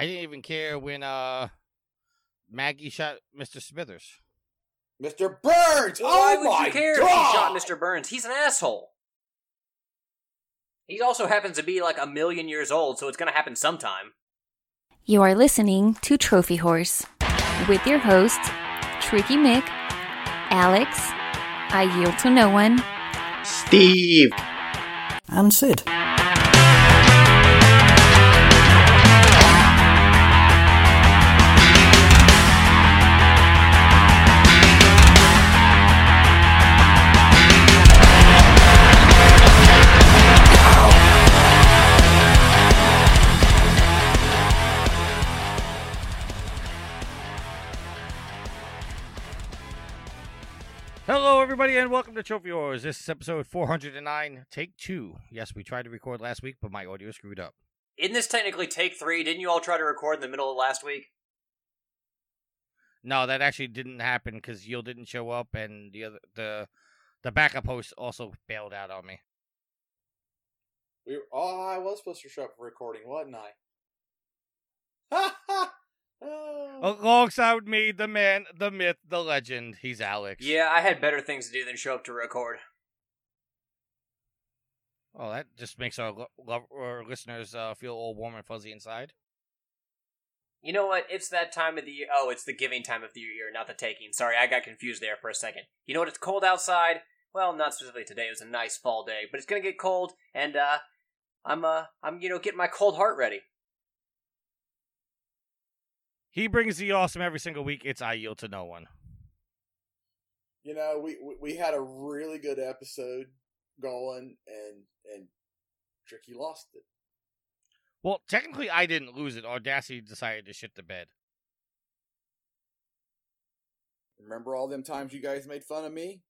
I didn't even care when uh Maggie shot Mr. Smithers. Mr. Burns. Why oh would my you care God! if he shot Mr. Burns? He's an asshole. He also happens to be like a million years old, so it's gonna happen sometime. You are listening to Trophy Horse with your hosts, Tricky Mick, Alex, I Yield to No One, Steve. and Sid. To Trophy Wars. This is episode 409, take two. Yes, we tried to record last week, but my audio screwed up. Isn't this technically take three? Didn't you all try to record in the middle of last week? No, that actually didn't happen because Yield didn't show up, and the other the the backup host also bailed out on me. We, oh, I was supposed to show up for recording, wasn't I? Ha ha! Oh. Alongside me, the man, the myth, the legend. He's Alex. Yeah, I had better things to do than show up to record. Oh, that just makes our, lo- lo- our listeners uh, feel all warm and fuzzy inside. You know what? It's that time of the year. Oh, it's the giving time of the year, not the taking. Sorry, I got confused there for a second. You know what? It's cold outside. Well, not specifically today. It was a nice fall day, but it's gonna get cold, and uh, I'm uh, I'm you know getting my cold heart ready. He brings the awesome every single week. It's I yield to no one. You know, we, we had a really good episode going, and and Tricky lost it. Well, technically, I didn't lose it. Audacity decided to shit the bed. Remember all them times you guys made fun of me?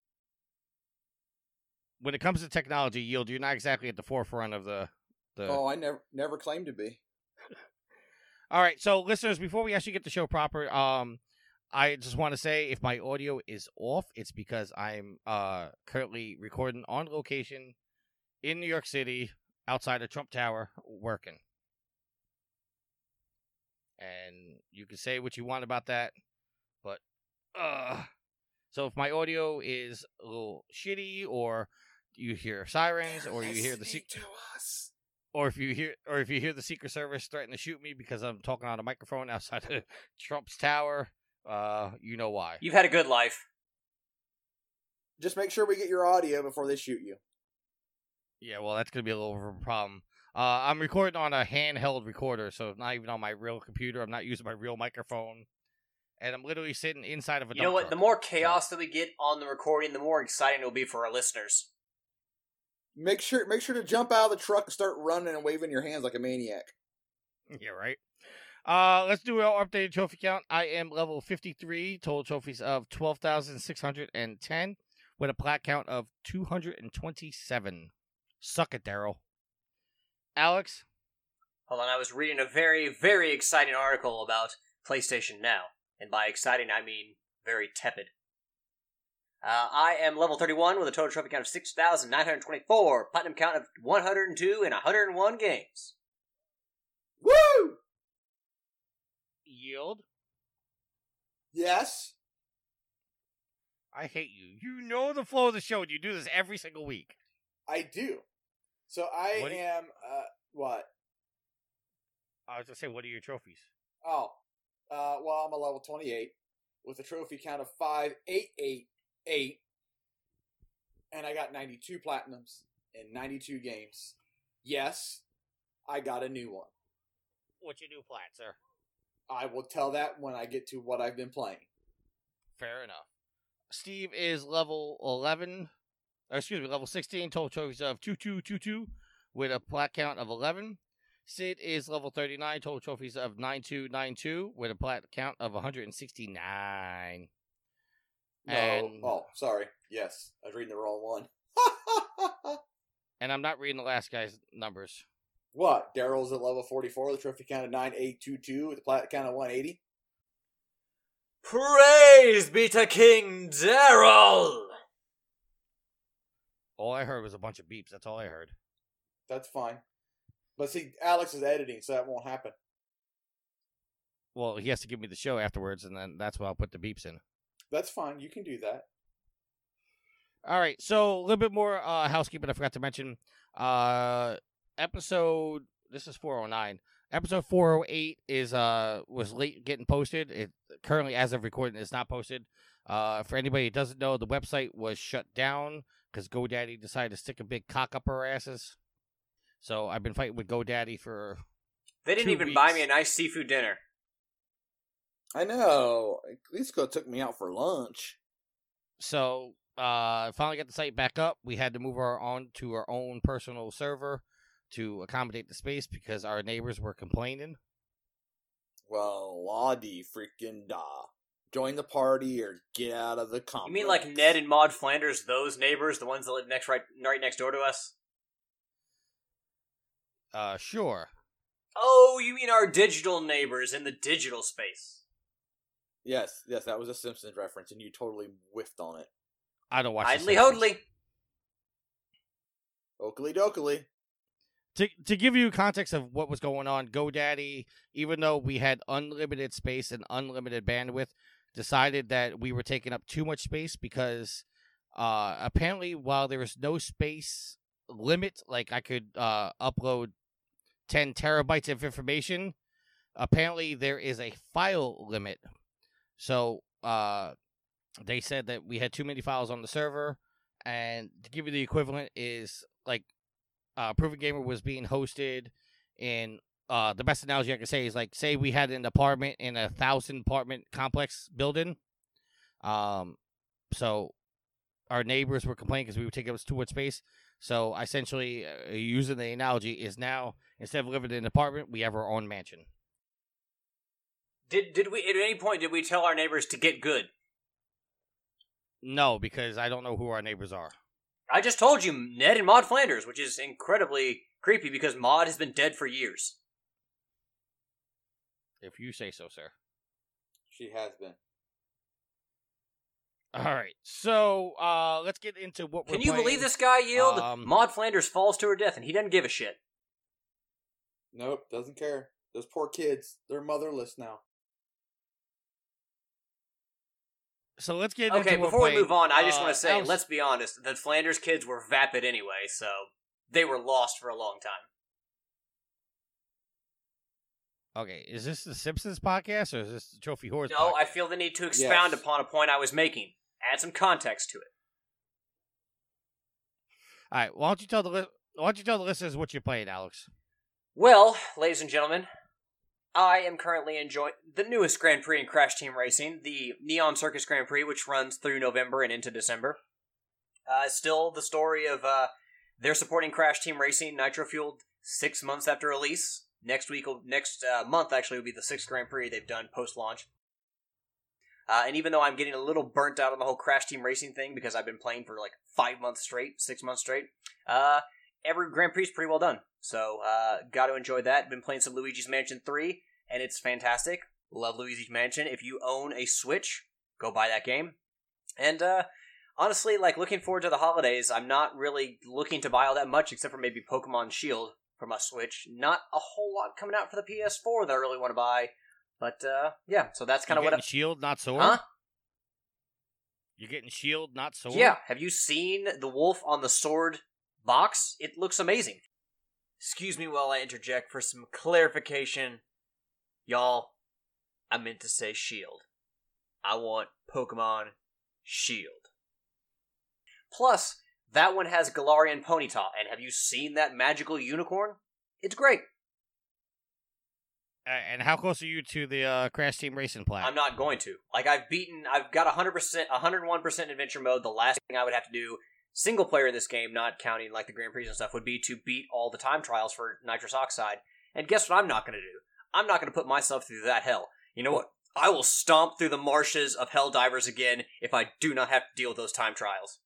When it comes to technology, yield, you're not exactly at the forefront of the the. Oh, I never never claimed to be. All right, so listeners, before we actually get the show proper, um, I just want to say if my audio is off, it's because I'm uh currently recording on location in New York City outside of Trump Tower working. And you can say what you want about that, but uh so if my audio is a little shitty or you hear sirens or you hear the se- to us. Or if you hear or if you hear the secret service threaten to shoot me because i'm talking on a microphone outside of trump's tower uh you know why You've had a good life. Just make sure we get your audio before they shoot you. yeah well that's gonna be a little of a problem uh i'm recording on a handheld recorder so not even on my real computer i'm not using my real microphone and i'm literally sitting inside of a You know what? truck. The more chaos that we get on the recording, the more exciting it'll be for our listeners. Make sure make sure to jump out of the truck and start running and waving your hands like a maniac. Yeah, right. Uh, let's do our updated trophy count. I am level 53, total trophies of 12,610, with a plat count of 227. Suck it, Daryl. Alex, Hold on, I was reading a very, very exciting article about PlayStation Now. And by exciting, I mean very tepid. Uh, I am level 31 with a total trophy count of 6,924, platinum count of 102 in 101 games. Woo! yield. Yes. I hate you. You know the flow of the show, and you do this every single week. I do. So I What do you- am uh what? I was gonna say, what are your trophies? Oh. Uh well I'm a level twenty eight with a trophy count of five eight eight eight. And I got ninety two platinums in ninety two games. Yes, I got a new one. What's your new plat, sir? I will tell that when I get to what I've been playing. Fair enough. Steve is level 11, or excuse me, level 16, total trophies of 2222 with a plat count of 11. Sid is level 39, total trophies of 9292 with a plat count of 169. No. And- um, Oh, sorry. Yes, I was reading the wrong one. And I'm not reading the last guy's numbers. what? Daryl's at level 44 the trophy count of 9822 with a plat count of 180. Praise be to King Daryl! All I heard was a bunch of beeps. That's all I heard. That's fine. But see, Alex is editing, so that won't happen. well, he has to give me the show afterwards, and then that's where I'll put the beeps in. That's fine. You can do that. All right, so a little bit more uh, housekeeping. I forgot to mention. Uh, episode this is 409. Episode 408 is uh was late getting posted. It currently, as of recording, is not posted. Uh, for anybody who doesn't know, the website was shut down because GoDaddy decided to stick a big cock up our asses. So I've been fighting with GoDaddy for They didn't Two even buy me a nice seafood dinner. I know. At least go took me out for lunch. So uh finally got the site back up. We had to move our on to our own personal server to accommodate the space because our neighbors were complaining. Well, la di freaking da. Join the party or get out of the complex. You mean like Ned and Maud Flanders, those neighbors, the ones that live next right right next door to us? Uh sure. Oh, you mean our digital neighbors in the digital space? Yes, yes, that was a Simpsons reference, and you totally whiffed on it. I don't watch The Idly Simpsons. hodly. Oakley dokley. To to give you context of what was going on, GoDaddy, even though we had unlimited space and unlimited bandwidth, decided that we were taking up too much space because uh apparently while there was no space limit, like I could uh upload 10 terabytes of information, apparently there is a file limit. So uh they said that we had too many files on the server and to give you the equivalent is like uh Proven Gamer was being hosted in uh the best analogy I can say is like say we had an apartment in a thousand apartment complex building. Um so our neighbors were complaining because we were taking up too much space. So essentially, uh, using the analogy, is now instead of living in an apartment, we have our own mansion. Did did we at any point did we tell our neighbors to get good? No, because I don't know who our neighbors are. I just told you Ned and Maud Flanders, which is incredibly creepy because Maud has been dead for years. If you say so, sir. She has been. All right, so uh, let's get into what we're Can you playing. believe this guy yield? Um, Maud Flanders falls to her death and he doesn't give a shit. Nope, doesn't care. Those poor kids, they're motherless now. So let's get Okay, into before we're move on, I just Uh, want to say, Alex- let's be honest, the Flanders kids were vapid anyway, so they were lost for a long time. Okay, is this the Simpsons podcast or is this the Trophy Horse? No, I feel the need to expound Yes. upon a point I was making. Add some context to it. All right, why don't you tell the li- why don't you tell the listeners what you're playing, Alex? Well, ladies and gentlemen, I am currently enjoying the newest Grand Prix in Crash Team Racing, the Neon Circus Grand Prix, which runs through November and into December. Uh, still the story of uh, they're supporting Crash Team Racing Nitro Fueled six months after release. Next week, will, next uh, month actually will be the sixth Grand Prix they've done post launch. Uh, and even though I'm getting a little burnt out on the whole Crash Team Racing thing because I've been playing for like five months straight, six months straight, uh, every Grand Prix is pretty well done. So, uh, got to enjoy that. Been playing some Luigi's Mansion 3, and it's fantastic. Love Luigi's Mansion. If you own a Switch, go buy that game. And, uh, honestly, like, looking forward to the holidays, I'm not really looking to buy all that much except for maybe Pokemon Shield for my Switch. Not a whole lot coming out for the PS4 that I really want to buy. But, uh, yeah, so that's kind of what getting Shield, not Sword. Huh? You're getting Shield, not Sword. Yeah, have you seen the wolf on the sword box? It looks amazing. Excuse me while I interject for some clarification. Y'all, I meant to say shield. I want Pokemon Shield. Plus, that one has Galarian Ponyta, and have you seen that magical unicorn? It's great. Uh, and how close are you to the uh, Crash Team Racing plat? I'm not going to. Like I've beaten, I've got 100%, 101% adventure mode. The last thing I would have to do, single player in this game, not counting like the Grand Prix and stuff, would be to beat all the time trials for nitrous oxide. And guess what? I'm not going to do. I'm not going to put myself through that hell. You know what? I will stomp through the marshes of Helldivers again if I do not have to deal with those time trials.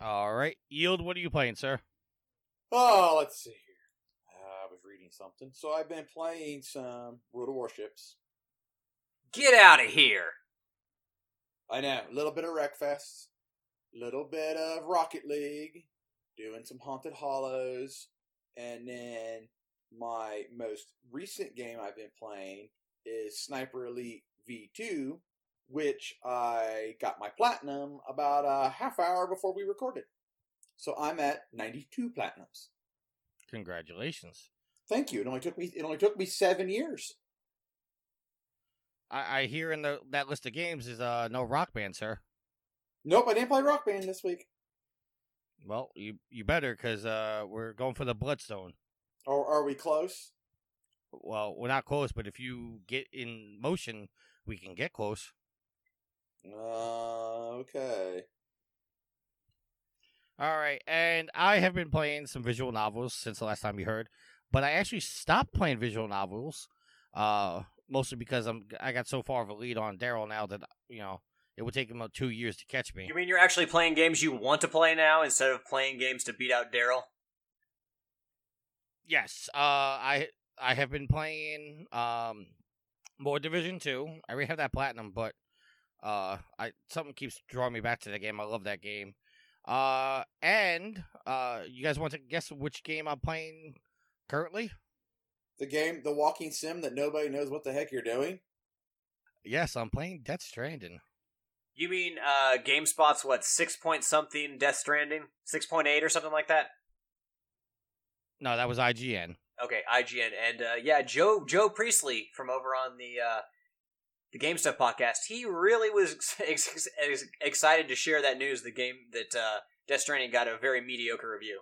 All right, Yield. What are you playing, sir? Oh, let's see here. Uh, I was reading something. So I've been playing some World of Warships. Get out of here! I know. A little bit of Wreckfest. A little bit of Rocket League. Doing some Haunted Hollows. And then my most recent game I've been playing is Sniper Elite V2, which I got my platinum about a half hour before we recorded. So I'm at 92 platinums. Congratulations. Thank you. It only took me it only took me 7 years. I, I hear in the that list of games is uh no rock band, sir. Nope, I didn't play Rock Band this week. Well, you you better because uh we're going for the Bloodstone. Or are we close? Well, we're not close, but if you get in motion, we can get close. Uh, okay. All right, and I have been playing some visual novels since the last time you heard, but I actually stopped playing visual novels, uh, mostly because I'm I got so far of a lead on Daryl now that you know it would take him about two years to catch me. You mean you're actually playing games you want to play now instead of playing games to beat out Daryl? Yes, uh, I I have been playing um more Division Two. I already have that platinum, but uh, I something keeps drawing me back to the game. I love that game. Uh, and uh, you guys want to guess which game I'm playing currently? The game, the walking sim that nobody knows what the heck you're doing. Yes, I'm playing Death Stranding. You mean uh GameSpot's what, six point something Death Stranding? Six point eight or something like that? No, that was IGN. Okay, IGN. And uh yeah, Joe Joe Priestley from over on the uh the Game Stuff podcast, he really was ex- ex- ex- excited to share that news. The game that uh, Death Stranding got a very mediocre review.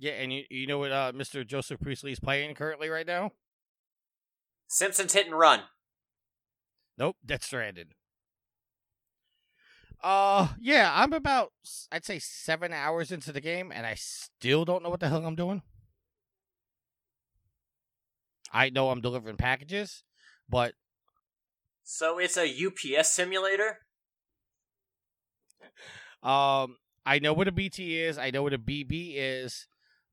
Yeah, and you you know what uh, Mr. Joseph Priestley is playing currently right now? Simpsons Hit and Run. Nope, Death Stranded. Uh, yeah, I'm about I'd say seven hours into the game, and I still don't know what the hell I'm doing. I know I'm delivering packages, but So it's a UPS simulator. um, I know what a BT is. I know what a BB is,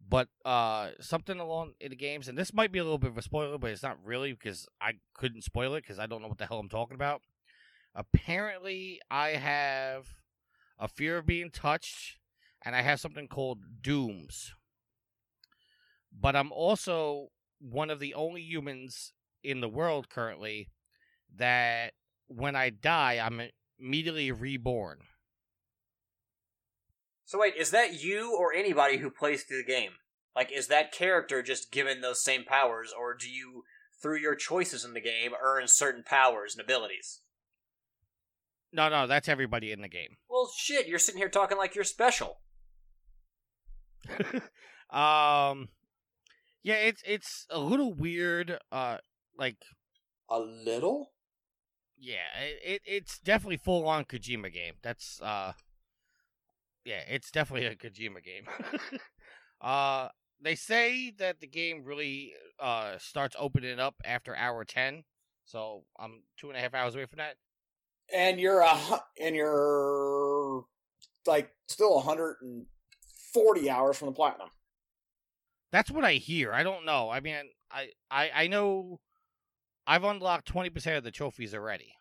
but uh, something along in the games, and this might be a little bit of a spoiler, but it's not really because I couldn't spoil it because I don't know what the hell I'm talking about. Apparently, I have a fear of being touched, and I have something called dooms. But I'm also one of the only humans in the world currently that when I die, I'm immediately reborn. So wait, is that you or anybody who plays through the game? Like, is that character just given those same powers, or do you, through your choices in the game, earn certain powers and abilities? No, no, that's everybody in the game. Well, shit, you're sitting here talking like you're special. um, yeah, it's it's a little weird. Uh, like A little? yeah, it, it it's definitely full on Kojima game. That's uh, yeah, it's definitely a Kojima game. uh, they say that the game really uh starts opening up after hour ten, so I'm two and a half hours away from that. And you're a and you're like still 140 hours from the platinum. That's what I hear. I don't know. I mean, I I I know I've unlocked twenty percent of the trophies already,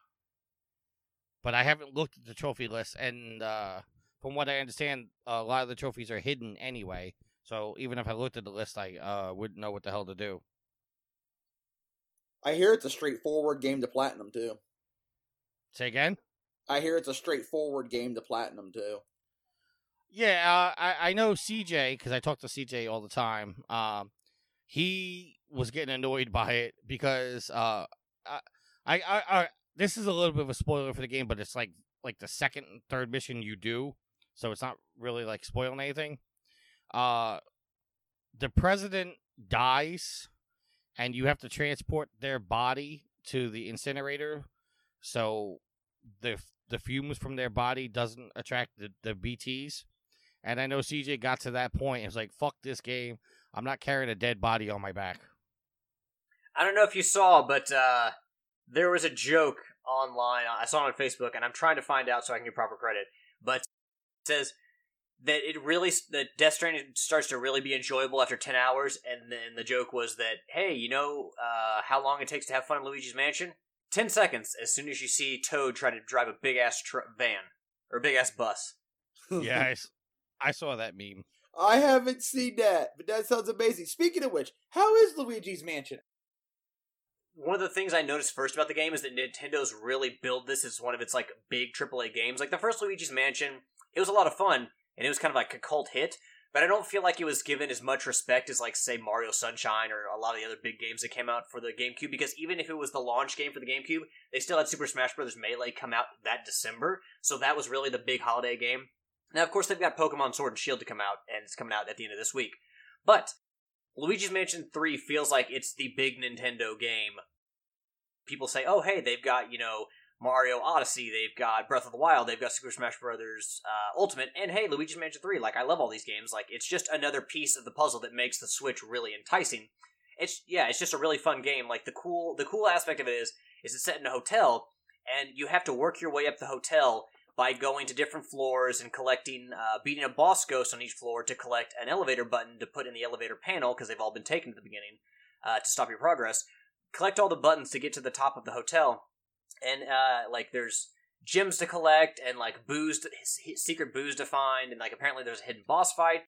but I haven't looked at the trophy list. And uh, from what I understand, a lot of the trophies are hidden anyway. So even if I looked at the list, I uh, wouldn't know what the hell to do. I hear it's a straightforward game to platinum too. Say again? I hear it's a straightforward game to platinum too. Yeah, uh, I I know CJ because I talk to CJ all the time. Um, he was getting annoyed by it because uh, I, I, I, this is a little bit of a spoiler for the game, but it's like like the second and third mission you do, so it's not really like spoiling anything. Uh, the president dies, and you have to transport their body to the incinerator, so the the fumes from their body doesn't attract the, the BTs. And I know CJ got to that point and was like, fuck this game. I'm not carrying a dead body on my back. I don't know if you saw, but uh, there was a joke online. I saw it on Facebook, and I'm trying to find out so I can get proper credit. But it says that it really that Death Stranding starts to really be enjoyable after 10 hours, and then the joke was that hey, you know uh, how long it takes to have fun in Luigi's Mansion? 10 seconds as soon as you see Toad try to drive a big ass tr- van or a big ass bus. yeah, I saw that meme. I haven't seen that, but that sounds amazing. Speaking of which, how is Luigi's Mansion? one of the things I noticed first about the game is that Nintendo's really built this as one of its like big AAA games. Like the first Luigi's Mansion, it was a lot of fun and it was kind of like a cult hit, but I don't feel like it was given as much respect as like say Mario Sunshine or a lot of the other big games that came out for the GameCube because even if it was the launch game for the GameCube, they still had Super Smash Bros. Melee come out that December, so that was really the big holiday game. Now, of course, they've got Pokemon Sword and Shield to come out, and it's coming out at the end of this week. But Luigi's Mansion 3 feels like it's the big Nintendo game. People say, oh, hey, they've got, you know, Mario Odyssey, they've got Breath of the Wild, they've got Super Smash Bros. Uh, Ultimate, and hey, Luigi's Mansion 3. Like, I love all these games. Like, it's just another piece of the puzzle that makes the Switch really enticing. It's, yeah, it's just a really fun game. Like, the cool, the cool aspect of it is, is it's set in a hotel, and you have to work your way up the hotel by going to different floors and collecting, uh, beating a boss ghost on each floor to collect an elevator button to put in the elevator panel because they've all been taken at the beginning uh, to stop your progress. Collect all the buttons to get to the top of the hotel, and uh, like there's gems to collect and like booze, to, secret booze to find, and like apparently there's a hidden boss fight.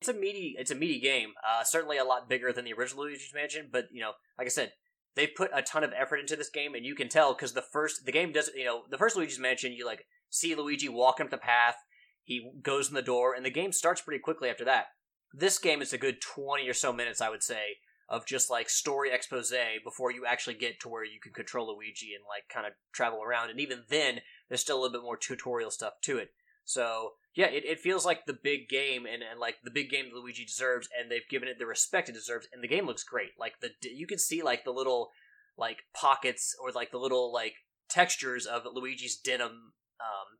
It's a meaty, it's a meaty game. Uh, certainly a lot bigger than the original Luigi's Mansion, but you know, like I said, they put a ton of effort into this game, and you can tell because the first the game doesn't, you know, the first Luigi's Mansion, you like see Luigi walking up the path. He goes in the door, and the game starts pretty quickly after that. This game is a good 20 or so minutes, I would say, of just like story expose before you actually get to where you can control Luigi and like kind of travel around. And even then, there's still a little bit more tutorial stuff to it. So yeah, it, it feels like the big game and, and like the big game Luigi deserves, and they've given it the respect it deserves. And the game looks great. Like the you can see like the little like pockets or like the little like textures of Luigi's denim um,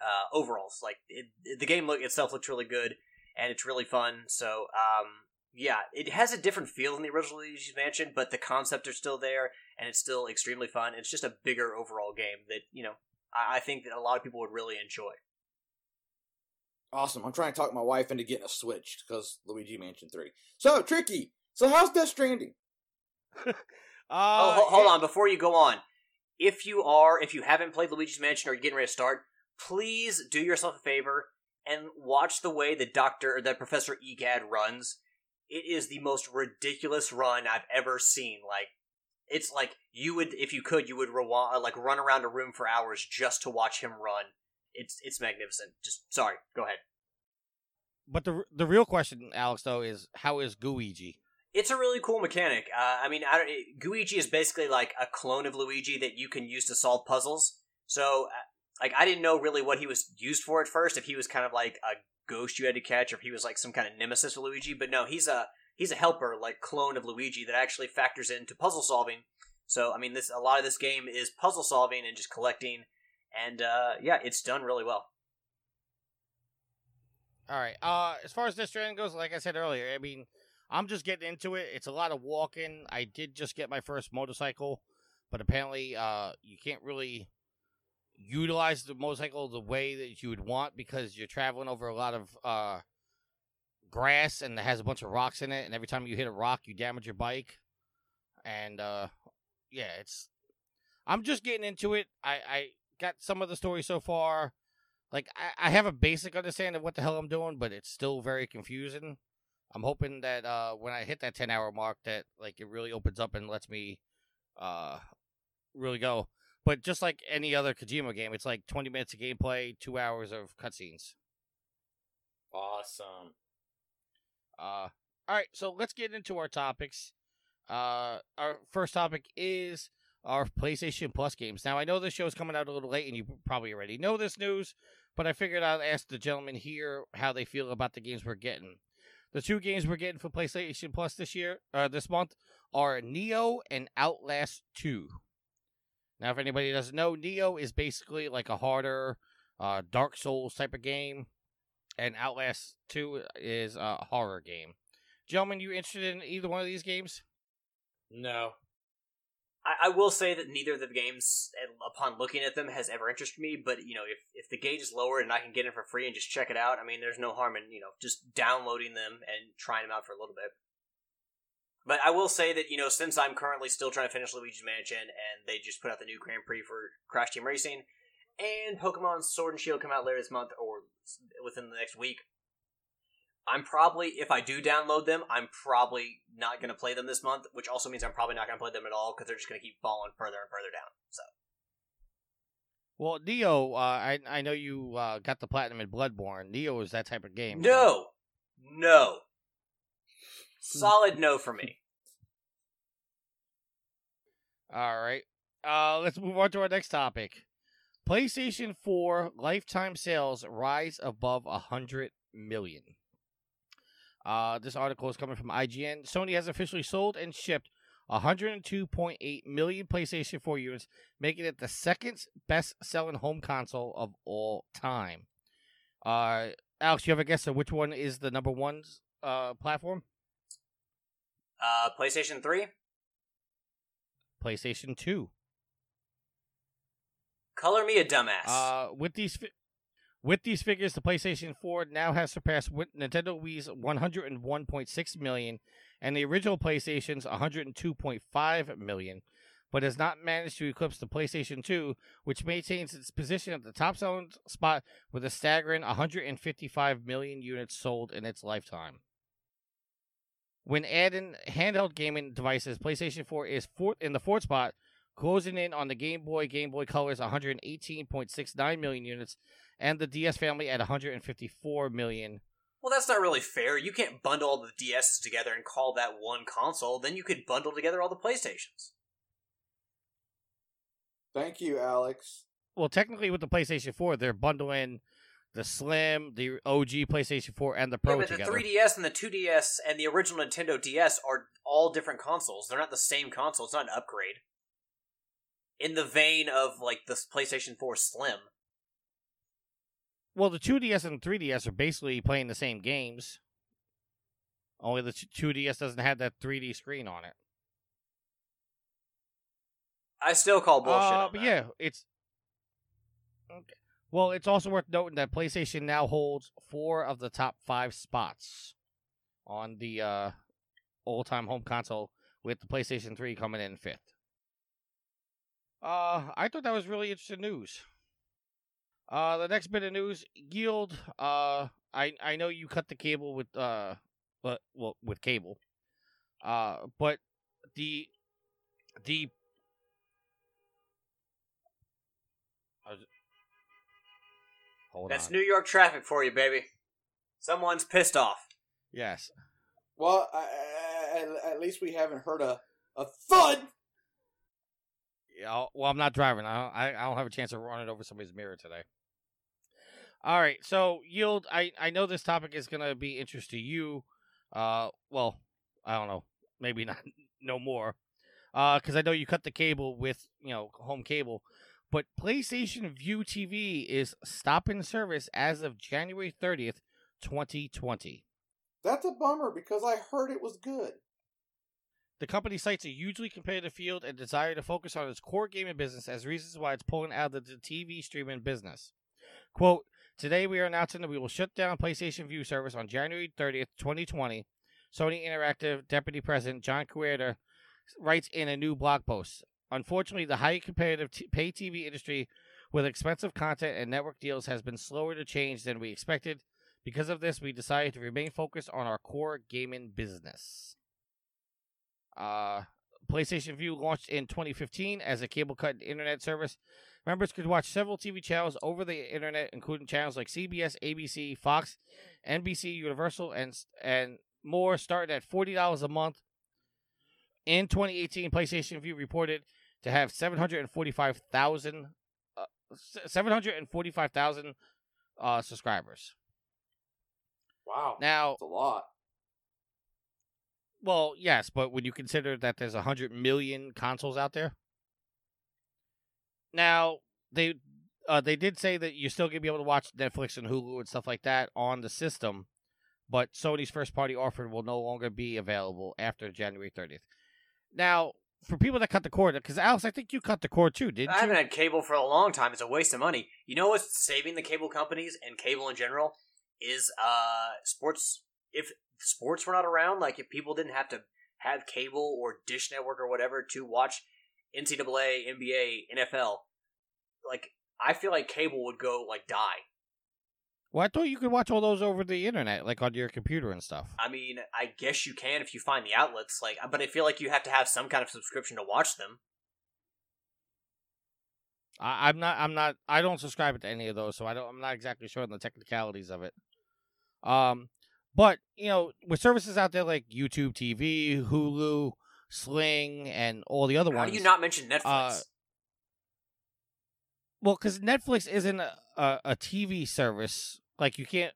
uh, overalls. Like it, it, the game look itself looks really good, and it's really fun. So um, yeah, it has a different feel than the original Luigi's Mansion, but the concept are still there, and it's still extremely fun. It's just a bigger overall game that you know I, I think that a lot of people would really enjoy. Awesome. I'm trying to talk my wife into getting a Switch because Luigi Mansion 3. So, Tricky, so how's Death Stranding? uh, oh, ho- hold yeah. on. Before you go on, if you are, if you haven't played Luigi's Mansion or you're getting ready to start, please do yourself a favor and watch the way the Doctor or that Professor Egad runs. It is the most ridiculous run I've ever seen. Like, it's like you would, if you could, you would rewa- like run around a room for hours just to watch him run. It's it's magnificent. Just sorry, go ahead. But the the real question, Alex, though, is how is Gooigi? It's a really cool mechanic. Uh, I mean, I Gooigi is basically like a clone of Luigi that you can use to solve puzzles. So, uh, like, I didn't know really what he was used for at first. If he was kind of like a ghost you had to catch, or if he was like some kind of nemesis of Luigi. But no, he's a he's a helper, like clone of Luigi that actually factors into puzzle solving. So, I mean, this a lot of this game is puzzle solving and just collecting, and uh, yeah, it's done really well. All right. Uh, as far as this strand goes, like I said earlier, I mean, I'm just getting into it. It's a lot of walking. I did just get my first motorcycle, but apparently, uh, you can't really utilize the motorcycle the way that you would want because you're traveling over a lot of uh grass and it has a bunch of rocks in it and every time you hit a rock you damage your bike. And uh yeah it's i'm just getting into it. I i got some of the story so far. Like i, I have a basic understanding of what the hell i'm doing but it's still very confusing. I'm hoping that uh when i hit that 10 hour mark that like it really opens up and lets me uh really go but just like any other Kojima game, it's like 20 minutes of gameplay, two hours of cutscenes. Awesome. Uh, all right, so let's get into our topics. Uh, our first topic is our PlayStation Plus games. Now, I know this show is coming out a little late, and you probably already know this news, but I figured I'd ask the gentlemen here how they feel about the games we're getting. The two games we're getting for PlayStation Plus this year, uh, this month, are Nioh and Outlast Two. Now, if anybody doesn't know, Nioh is basically like a harder uh, Dark Souls type of game, and Outlast 2 is a horror game. Gentlemen, you interested in either one of these games? No. I, I will say that neither of the games, upon looking at them, has ever interested me. But you know, if if the gauge is lower and I can get it for free and just check it out, I mean, there's no harm in you know just downloading them and trying them out for a little bit. But I will say that you know, since I'm currently still trying to finish Luigi's Mansion, and they just put out the new Grand Prix for Crash Team Racing, and Pokemon Sword and Shield come out later this month or within the next week, I'm probably if I do download them, I'm probably not going to play them this month, which also means I'm probably not going to play them at all because they're just going to keep falling further and further down. So Well, Nioh, uh, I I know you uh, got the platinum in Bloodborne. Nioh is that type of game. so- no, no, solid no for me. All right. Uh, let's move on to our next topic. PlayStation 4 lifetime sales rise above 100 million. Uh, this article is coming from IGN. Sony has officially sold and shipped 102.8 million PlayStation 4 units, making it the second best selling home console of all time. Uh, Alex, you have a guess of which one is the number one uh, platform? Uh, PlayStation Three, PlayStation 2. color me a dumbass. Uh, with these fi- with these figures, the PlayStation 4 now has surpassed Nintendo Wii's 101.6 million and the original PlayStation's 102.5 million, but has not managed to eclipse the PlayStation 2, which maintains its position at the top selling spot with a staggering 155 million units sold in its lifetime. When adding handheld gaming devices, PlayStation 4 is fourth in the fourth spot, closing in on the Game Boy, Game Boy Color's 118.69 million units, and the DS family at 154 million. well, that's not really fair. You can't bundle all the DSs together and call that one console. Then you could bundle together all the PlayStations. Thank you, Alex. Well, technically, with the PlayStation 4, they're bundling the Slim, the OG PlayStation 4, and the Pro yeah, but together. the 3DS and the 2DS and the original Nintendo DS are all different consoles. They're not the same console. It's not an upgrade. In the vein of like the PlayStation 4 Slim. Well, the 2DS and the 3DS are basically playing the same games. Only the 2DS doesn't have that 3D screen on it. I still call bullshit. Uh, but that. yeah, it's okay. Well, it's also worth noting that PlayStation now holds four of the top five spots on the uh, all-time home console, with the PlayStation 3 coming in fifth. Uh, I thought that was really interesting news. Uh, the next bit of news, Yield. Uh, I I know you cut the cable with uh, but well with cable. Uh, but the the Hold That's on. New York traffic for you, baby. Someone's pissed off. Yes. Well, I, I, at, at least we haven't heard a a thud. Yeah, I'll- well, I'm not driving. I don't, I, I don't have a chance of running over somebody's mirror today. All right, so yield. I I know this topic is gonna be interest to you. Uh, well, I don't know, maybe not, no more. Uh, because I know you cut the cable with you know home cable, but PlayStation Vue TV is stopping service as of January 30th, 2020. That's a bummer because I heard it was good. The company cites a hugely competitive field and desire to focus on its core gaming business as reasons why it's pulling out of the TV streaming business. Quote, Today we are announcing that we will shut down PlayStation Vue service on January 30th, 2020. Sony Interactive Deputy President John Kodera writes in a new blog post. Unfortunately, the highly competitive t- pay TV industry with expensive content and network deals has been slower to change than we expected. Because of this, we decided to remain focused on our core gaming business. Uh, PlayStation Vue launched in 2015 as a cable cut internet service. Members could watch several TV channels over the internet, including channels like CBS, ABC, Fox, NBC, Universal, and and more, starting at forty dollars a month. In 2018, PlayStation Vue reported to have 745,000 uh, 745,000 uh, subscribers. Wow, Now, that's a lot. Well, yes, but when you consider that there's a hundred million consoles out there, now they uh, they did say that you're still gonna be able to watch Netflix and Hulu and stuff like that on the system, but Sony's first party offer will no longer be available after January 30th. Now, for people that cut the cord, because Alex, I think you cut the cord too, didn't you? I you? haven't had cable for a long time. It's a waste of money. You know what's saving the cable companies and cable in general is uh sports. If sports were not around, like if people didn't have to have cable or Dish Network or whatever to watch NCAA, NBA, NFL, like I feel like cable would go like die. Well, I thought you could watch all those over the internet, like on your computer and stuff. I mean, I guess you can if you find the outlets. Like, but I feel like you have to have some kind of subscription to watch them. I, I'm not. I'm not. I don't subscribe to any of those, so I don't. I'm not exactly sure on the technicalities of it. Um, but you know, with services out there like YouTube TV, Hulu, Sling, and all the other How ones. do you not mention Netflix? uh, Well, because Netflix isn't a, a, a TV service. Like you can't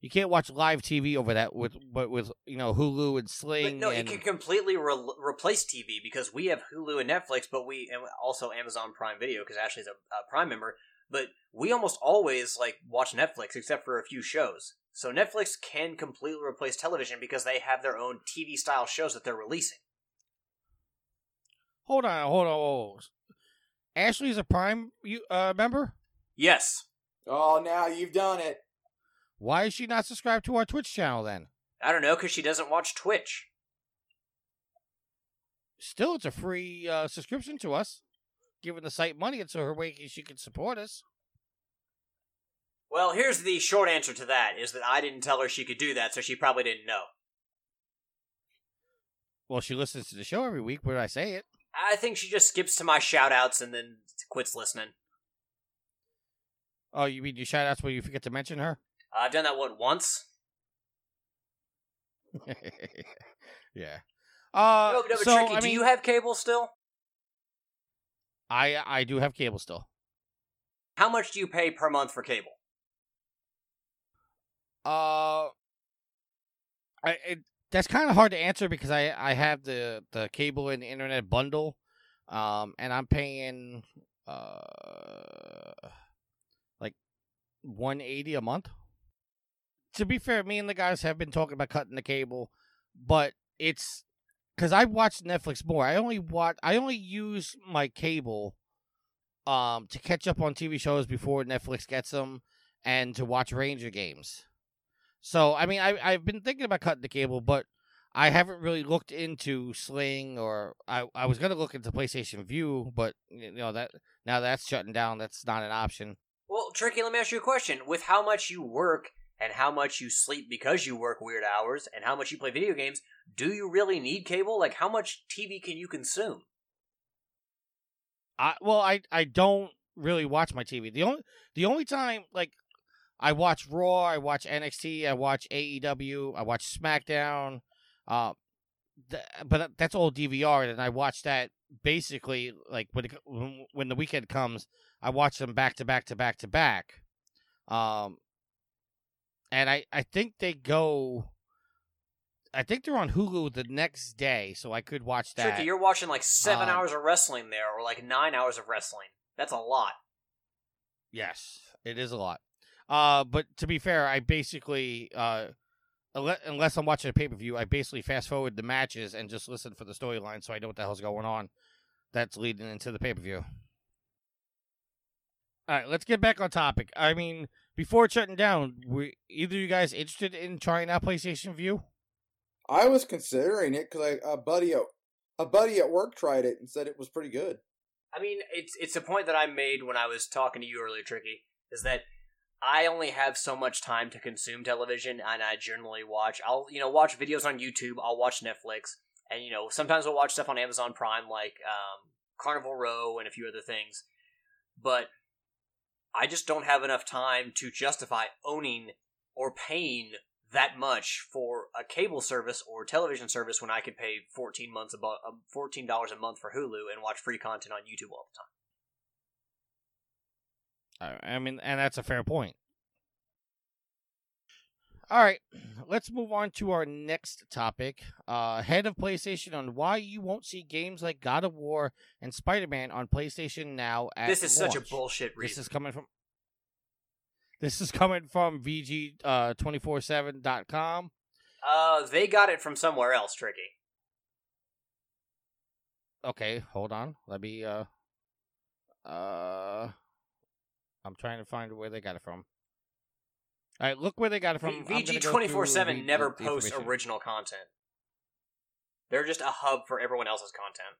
you can't watch live TV over that with but with you know Hulu and but Sling. no, and, it can completely re- replace TV because we have Hulu and Netflix, but we and also Amazon Prime Video because Ashley's a, a Prime member. But we almost always like watch Netflix except for a few shows. So Netflix can completely replace television because they have their own TV style shows that they're releasing. hold on, hold on, hold on. Ashley's a Prime you uh, member. Yes, Oh, now you've done it. Why is she not subscribed to our Twitch channel then? I don't know because she doesn't watch Twitch. Still, it's a free uh, subscription to us. Giving the site money, it's her way she can support us. Well, here's the short answer to that: is that I didn't tell her she could do that, so she probably didn't know. Well, she listens to the show every week where I say it. I think she just skips to my shout outs and then quits listening. Oh, you mean you shout outs where you forget to mention her? I've done that what once. yeah. Uh, no, no, so, Tricky, I do mean, you have cable still? I I do have cable still. How much do you pay per month for cable? Uh, I it, that's kind of hard to answer because I I have the the cable and internet bundle, um, and I'm paying uh like one eighty a month. To be fair, me and the guys have been talking about cutting the cable, but it's because I watch Netflix more. I only watch. I only use my cable, um, to catch up on TV shows before Netflix gets them, and to watch Ranger games. So I mean, I I've been thinking about cutting the cable, but I haven't really looked into Sling or I I was gonna look into PlayStation Vue, but you know that now that's shutting down. That's not an option. Well, Tricky, let me ask you a question. With how much you work and how much you sleep because you work weird hours and how much you play video games, do you really need cable? Like, how much TV can you consume? I well, I I don't really watch my TV. The only the only time like I watch Raw, I watch NXT, I watch AEW, I watch SmackDown, uh, th- but that's all DVR, and I watch that basically like when it, when- the weekend comes, I watch them back to back to back to back, um, and I I think they go. I think they're on Hulu the next day, so I could watch that. Tricky, you're watching like seven Um, hours of wrestling there, or like nine hours of wrestling. That's a lot. Yes, it is a lot. Uh, but to be fair, I basically, uh, unless I'm watching a pay per view, I basically fast forward the matches and just listen for the storyline, so I know what the hell's going on. That's leading into the pay per view. All right, let's get back on topic. I mean, before shutting down, were either you guys interested in trying out PlayStation Vue? I was considering it because a buddy at a buddy at work tried it and said it was pretty good. I mean, it's it's a point that I made when I was talking to you earlier, Tricky, is that I only have so much time to consume television, and I generally watch. I'll you know watch videos on YouTube. I'll watch Netflix, and you know sometimes I'll watch stuff on Amazon Prime, like um, Carnival Row and a few other things. But I just don't have enough time to justify owning or paying that much for a cable service or television service when I could pay fourteen months about fourteen dollars a month for Hulu and watch free content on YouTube all the time. I I mean, and that's a fair point. All right, let's move on to our next topic. Uh, head of PlayStation on why you won't see games like God of War and Spider Man on PlayStation Now. At This is such a launch. bullshit This is coming from. This is coming from VG uh, 247.com. Uh, they got it from somewhere else, Tricky. Okay, hold on. Let me. Uh, uh, I'm trying to find where they got it from. All right, look where they got it from. I'm gonna go VG twenty four seven never posts original content. They're just a hub for everyone else's content.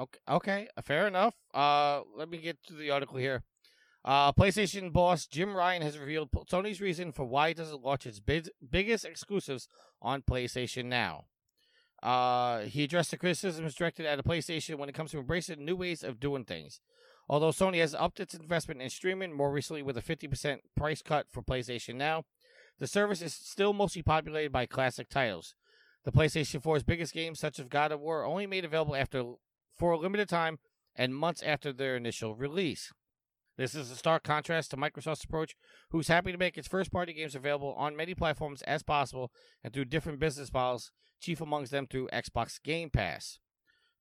Okay, okay, fair enough. Uh, let me get to the article here. Uh, PlayStation boss Jim Ryan has revealed Sony's reason for why it doesn't launch its big, biggest exclusives on PlayStation Now. Uh, he addressed the criticisms directed at the PlayStation when it comes to embracing new ways of doing things. Although Sony has upped its investment in streaming more recently with a 50% price cut for PlayStation Now, the service is still mostly populated by classic titles. The PlayStation 4's biggest games, such as God of War, only made available after for a limited time and months after their initial release. This is a stark contrast to Microsoft's approach, who's happy to make its first party games available on many platforms as possible and through different business models, chief amongst them through Xbox Game Pass.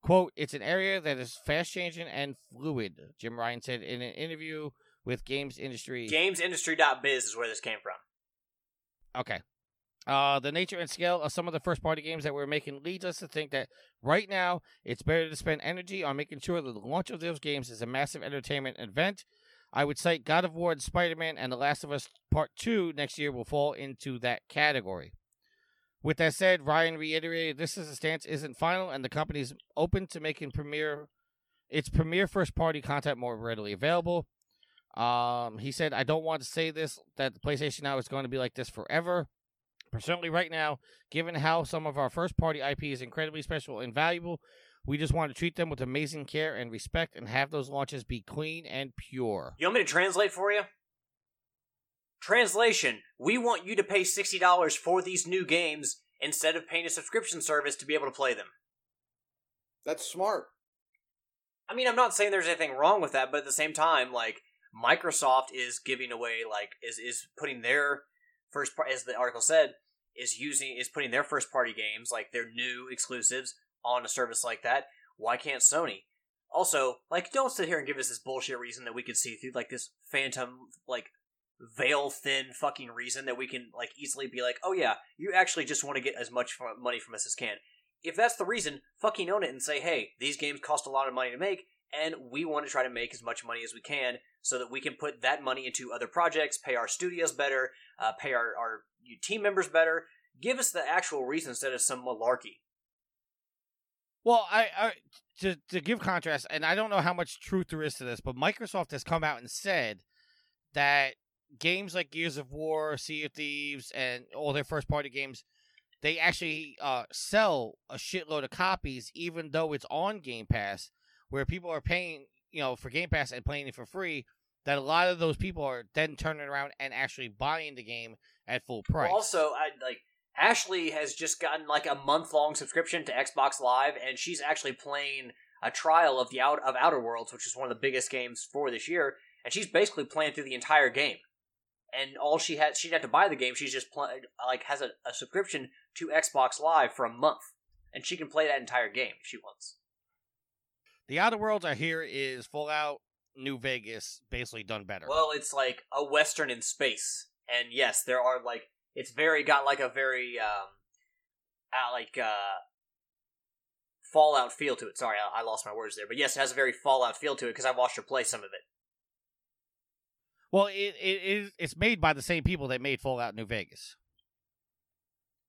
Quote, it's an area that is fast changing and fluid, Jim Ryan said in an interview with Games Industry. GamesIndustry.biz is where this came from. Okay. Uh, the nature and scale of some of the first party games that we're making leads us to think that right now it's better to spend energy on making sure that the launch of those games is a massive entertainment event I would cite God of War and Spider Man and The Last of Us Part 2 next year will fall into that category. With that said, Ryan reiterated this is a stance isn't final and the company is open to making premiere its premiere first party content more readily available. Um, he said, I don't want to say this that the PlayStation Now is going to be like this forever. Personally, right now, given how some of our first party IP is incredibly special and valuable, we just want to treat them with amazing care and respect and have those launches be clean and pure. You want me to translate for you? Translation We want you to pay $60 for these new games instead of paying a subscription service to be able to play them. That's smart. I mean, I'm not saying there's anything wrong with that, but at the same time, like, Microsoft is giving away, like, is, is putting their first part, as the article said, is using, is putting their first party games, like their new exclusives, on a service like that. Why can't Sony? Also, like, don't sit here and give us this bullshit reason that we could see through, like, this phantom, like, veil thin fucking reason that we can, like, easily be like, oh yeah, you actually just want to get as much money from us as can. If that's the reason, fucking own it and say, hey, these games cost a lot of money to make, and we want to try to make as much money as we can so that we can put that money into other projects, pay our studios better, uh, pay our, our team members better. Give us the actual reason instead of some malarkey. Well, I, I to to give contrast, and I don't know how much truth there is to this, but Microsoft has come out and said that games like Gears of War, Sea of Thieves, and all their first party games, they actually uh, sell a shitload of copies, even though it's on Game Pass, where people are paying, you know, for Game Pass and playing it for free. That a lot of those people are then turning around and actually buying the game at full price. Also, I like Ashley has just gotten like a month long subscription to Xbox Live, and she's actually playing a trial of the out of Outer Worlds, which is one of the biggest games for this year, and she's basically playing through the entire game. And all she had, she'd have to buy the game. She's just play, like has a, a subscription to Xbox Live for a month, and she can play that entire game if she wants. The Outer Worlds I hear is Fallout New Vegas, basically done better. Well, it's like a western in space, and yes, there are like it's very got like a very um, uh, like uh, Fallout feel to it. Sorry, I, I lost my words there, but yes, it has a very Fallout feel to it because I watched her play some of it. Well, it, it is it's made by the same people that made Fallout New Vegas.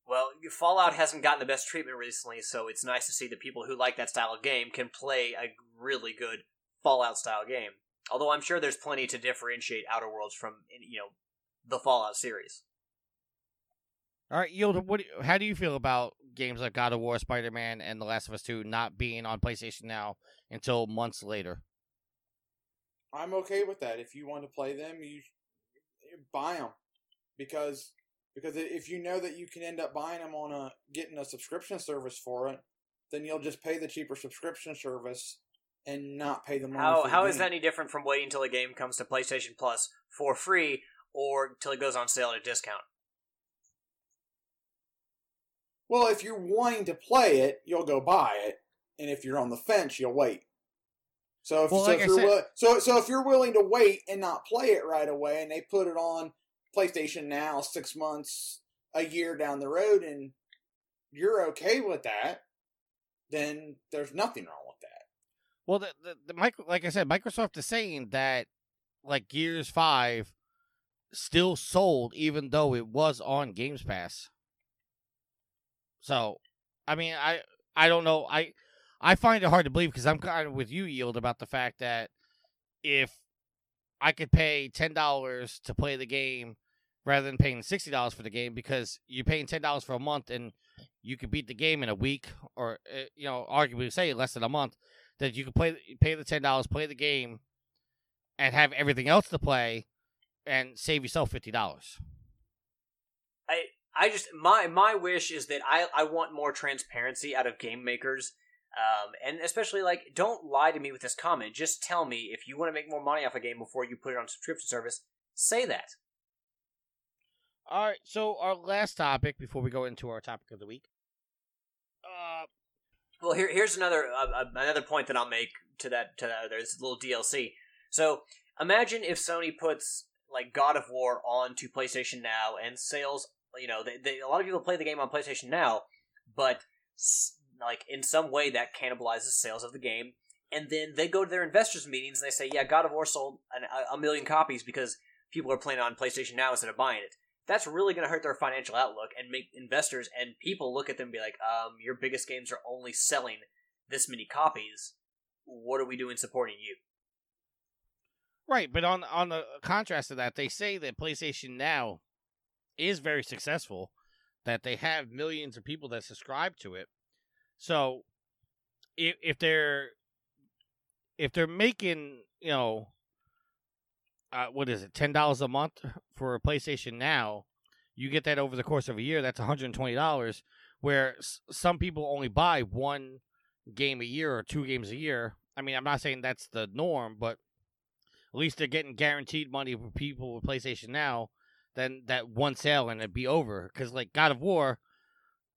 Well, Fallout hasn't gotten the best treatment recently, so it's nice to see that people who like that style of game can play a really good Fallout style game. Although I'm sure there's plenty to differentiate Outer Worlds from you know the Fallout series. All right, Yield. What? do, How do you feel about games like God of War, Spider Man, and The Last of Us Two not being on PlayStation now until months later? I'm okay with that. If you want to play them, you buy them because because if you know that you can end up buying them on a getting a subscription service for it, then you'll just pay the cheaper subscription service and not pay the money. How how game. is that any different from waiting until a game comes to PlayStation Plus for free or till it goes on sale at a discount? Well, if you're wanting to play it, you'll go buy it, and if you're on the fence, you'll wait. So if, well, so, like if you're said, so so if you're willing to wait and not play it right away, and they put it on PlayStation now six months, a year down the road, and you're okay with that, then there's nothing wrong with that. Well, the the, the micro, like I said, Microsoft is saying that like Gears Five still sold even though it was on Games Pass. So, I mean, I I don't know. I I find it hard to believe because I'm kind of with you, Yield, about the fact that if I could pay ten dollars to play the game rather than paying sixty dollars for the game because you're paying ten dollars for a month and you could beat the game in a week or uh, you know arguably say less than a month. That you could play pay the ten dollars, play the game, and have everything else to play, and save yourself fifty dollars. I I just my my wish is that I I want more transparency out of game makers. Um, and especially like, don't lie to me with this comment. Just tell me if you want to make more money off a game before you put it on subscription service. Say that. All right. So our last topic before we go into our topic of the week. Uh, Well, here here's another uh, uh, another point that I'll make to that to that. There's a little DLC. So imagine if Sony puts like God of War onto PlayStation Now and sales. You know, they, they, a lot of people play the game on PlayStation Now, but like in some way that cannibalizes sales of the game. And then they go to their investors meetings and they say, "Yeah, God of War sold an, a, a million copies because people are playing on PlayStation Now instead of buying it." That's really going to hurt their financial outlook and make investors and people look at them and be like, um, "Your biggest games are only selling this many copies. What are we doing supporting you?" right, but on on the contrast of that, they say that PlayStation Now is very successful. That they have millions of people that subscribe to it. So, if if they're if they're making you know uh, what is it ten dollars a month for a PlayStation Now, you get that over the course of a year. That's one hundred and twenty dollars. Where s- some people only buy one game a year or two games a year. I mean, I'm not saying that's the norm, but at least they're getting guaranteed money for people with PlayStation Now. Then that one sale and it'd be over. Because like God of War,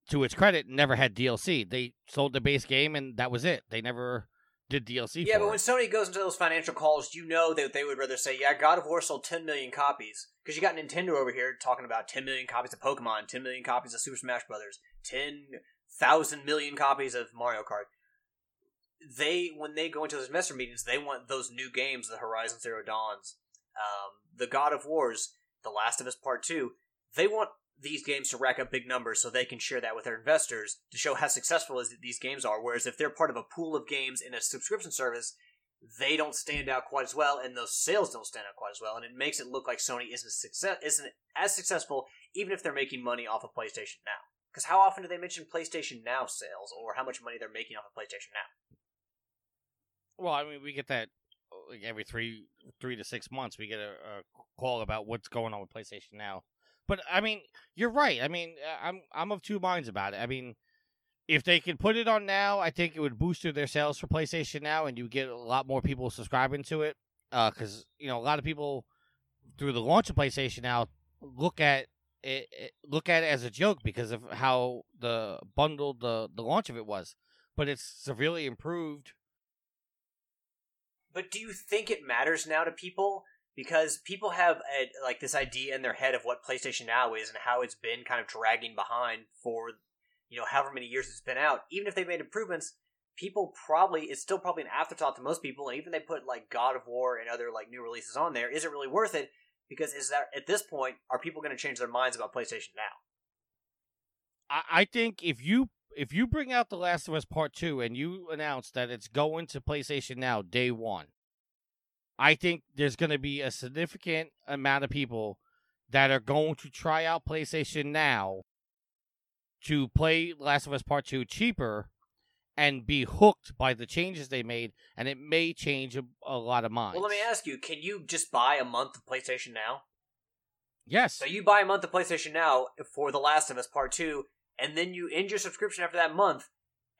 to its credit, never had DLC. They sold the base game and that was it. They never did DLC. Yeah, but it. when Sony goes into those financial calls, you know that they would rather say, "Yeah, God of War sold 10 million copies," because you got Nintendo over here talking about 10 million copies of Pokemon, 10 million copies of Super Smash Brothers, 10,000 million copies of Mario Kart. They, when they go into those investor meetings, they want those new games, the Horizon Zero Dawns, um, the God of Wars, The Last of Us Part Two. They want these games to rack up big numbers so they can share that with their investors to show how successful these games are. Whereas if they're part of a pool of games in a subscription service, they don't stand out quite as well, and those sales don't stand out quite as well, and it makes it look like Sony isn't success isn't as successful, even if they're making money off of PlayStation Now. Because how often do they mention PlayStation Now sales or how much money they're making off of PlayStation Now? Well, I mean, we get that like every three three to six months. We get a, a call about what's going on with PlayStation now. But I mean, you're right. I mean, uh, I'm I'm of two minds about it. I mean, if they could put it on now, I think it would boost their sales for PlayStation now, and you get a lot more people subscribing to it. Because you know, a lot of people through the launch of PlayStation now look at it, it look at it as a joke because of how the bundled the the launch of it was. But it's severely improved But do you think it matters now to people? Because people have a, like this idea in their head of what PlayStation Now is and how it's been kind of dragging behind for you know however many years it's been out. Even if they've made improvements, people probably it's still probably an afterthought to most people. And even they put like God of War and other like new releases on there, is it really worth it? Because is that at this point are people going to change their minds about PlayStation Now? I, I think if you if you bring out The Last of Us Part Two and you announce that it's going to PlayStation now day one, I think there's going to be a significant amount of people that are going to try out PlayStation now to play Last of Us Part Two cheaper and be hooked by the changes they made, and it may change a, a lot of minds. Well, let me ask you: Can you just buy a month of PlayStation Now? Yes. So you buy a month of PlayStation Now for The Last of Us Part Two, and then you end your subscription after that month,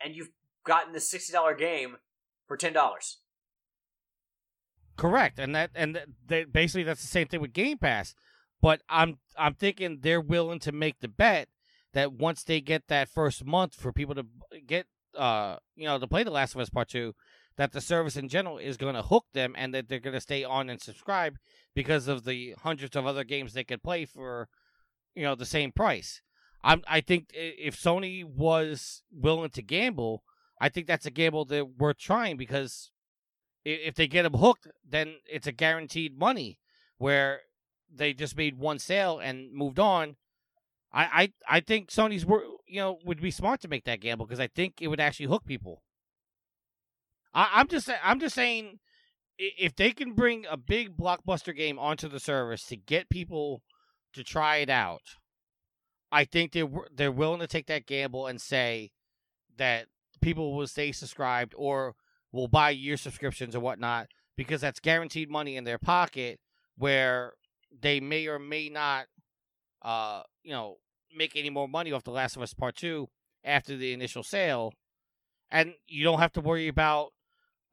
and you've gotten the sixty dollar game for ten dollars. Correct, and that and th- that basically that's the same thing with Game Pass. But I'm I'm thinking they're willing to make the bet that once they get that first month for people to get uh you know to play The Last of Us Part Two, that the service in general is going to hook them and that they're going to stay on and subscribe because of the hundreds of other games they could play for you know the same price. I'm I think if Sony was willing to gamble, I think that's a gamble that worth trying because if they get them hooked, then it's a guaranteed money. Where they just made one sale and moved on. I I, I think Sony's you know would be smart to make that gamble because I think it would actually hook people. I, I'm just I'm just saying if they can bring a big blockbuster game onto the service to get people to try it out, I think they're they're willing to take that gamble and say that people will stay subscribed or will buy year subscriptions or whatnot because that's guaranteed money in their pocket where they may or may not uh you know make any more money off the last of us part 2 after the initial sale. And you don't have to worry about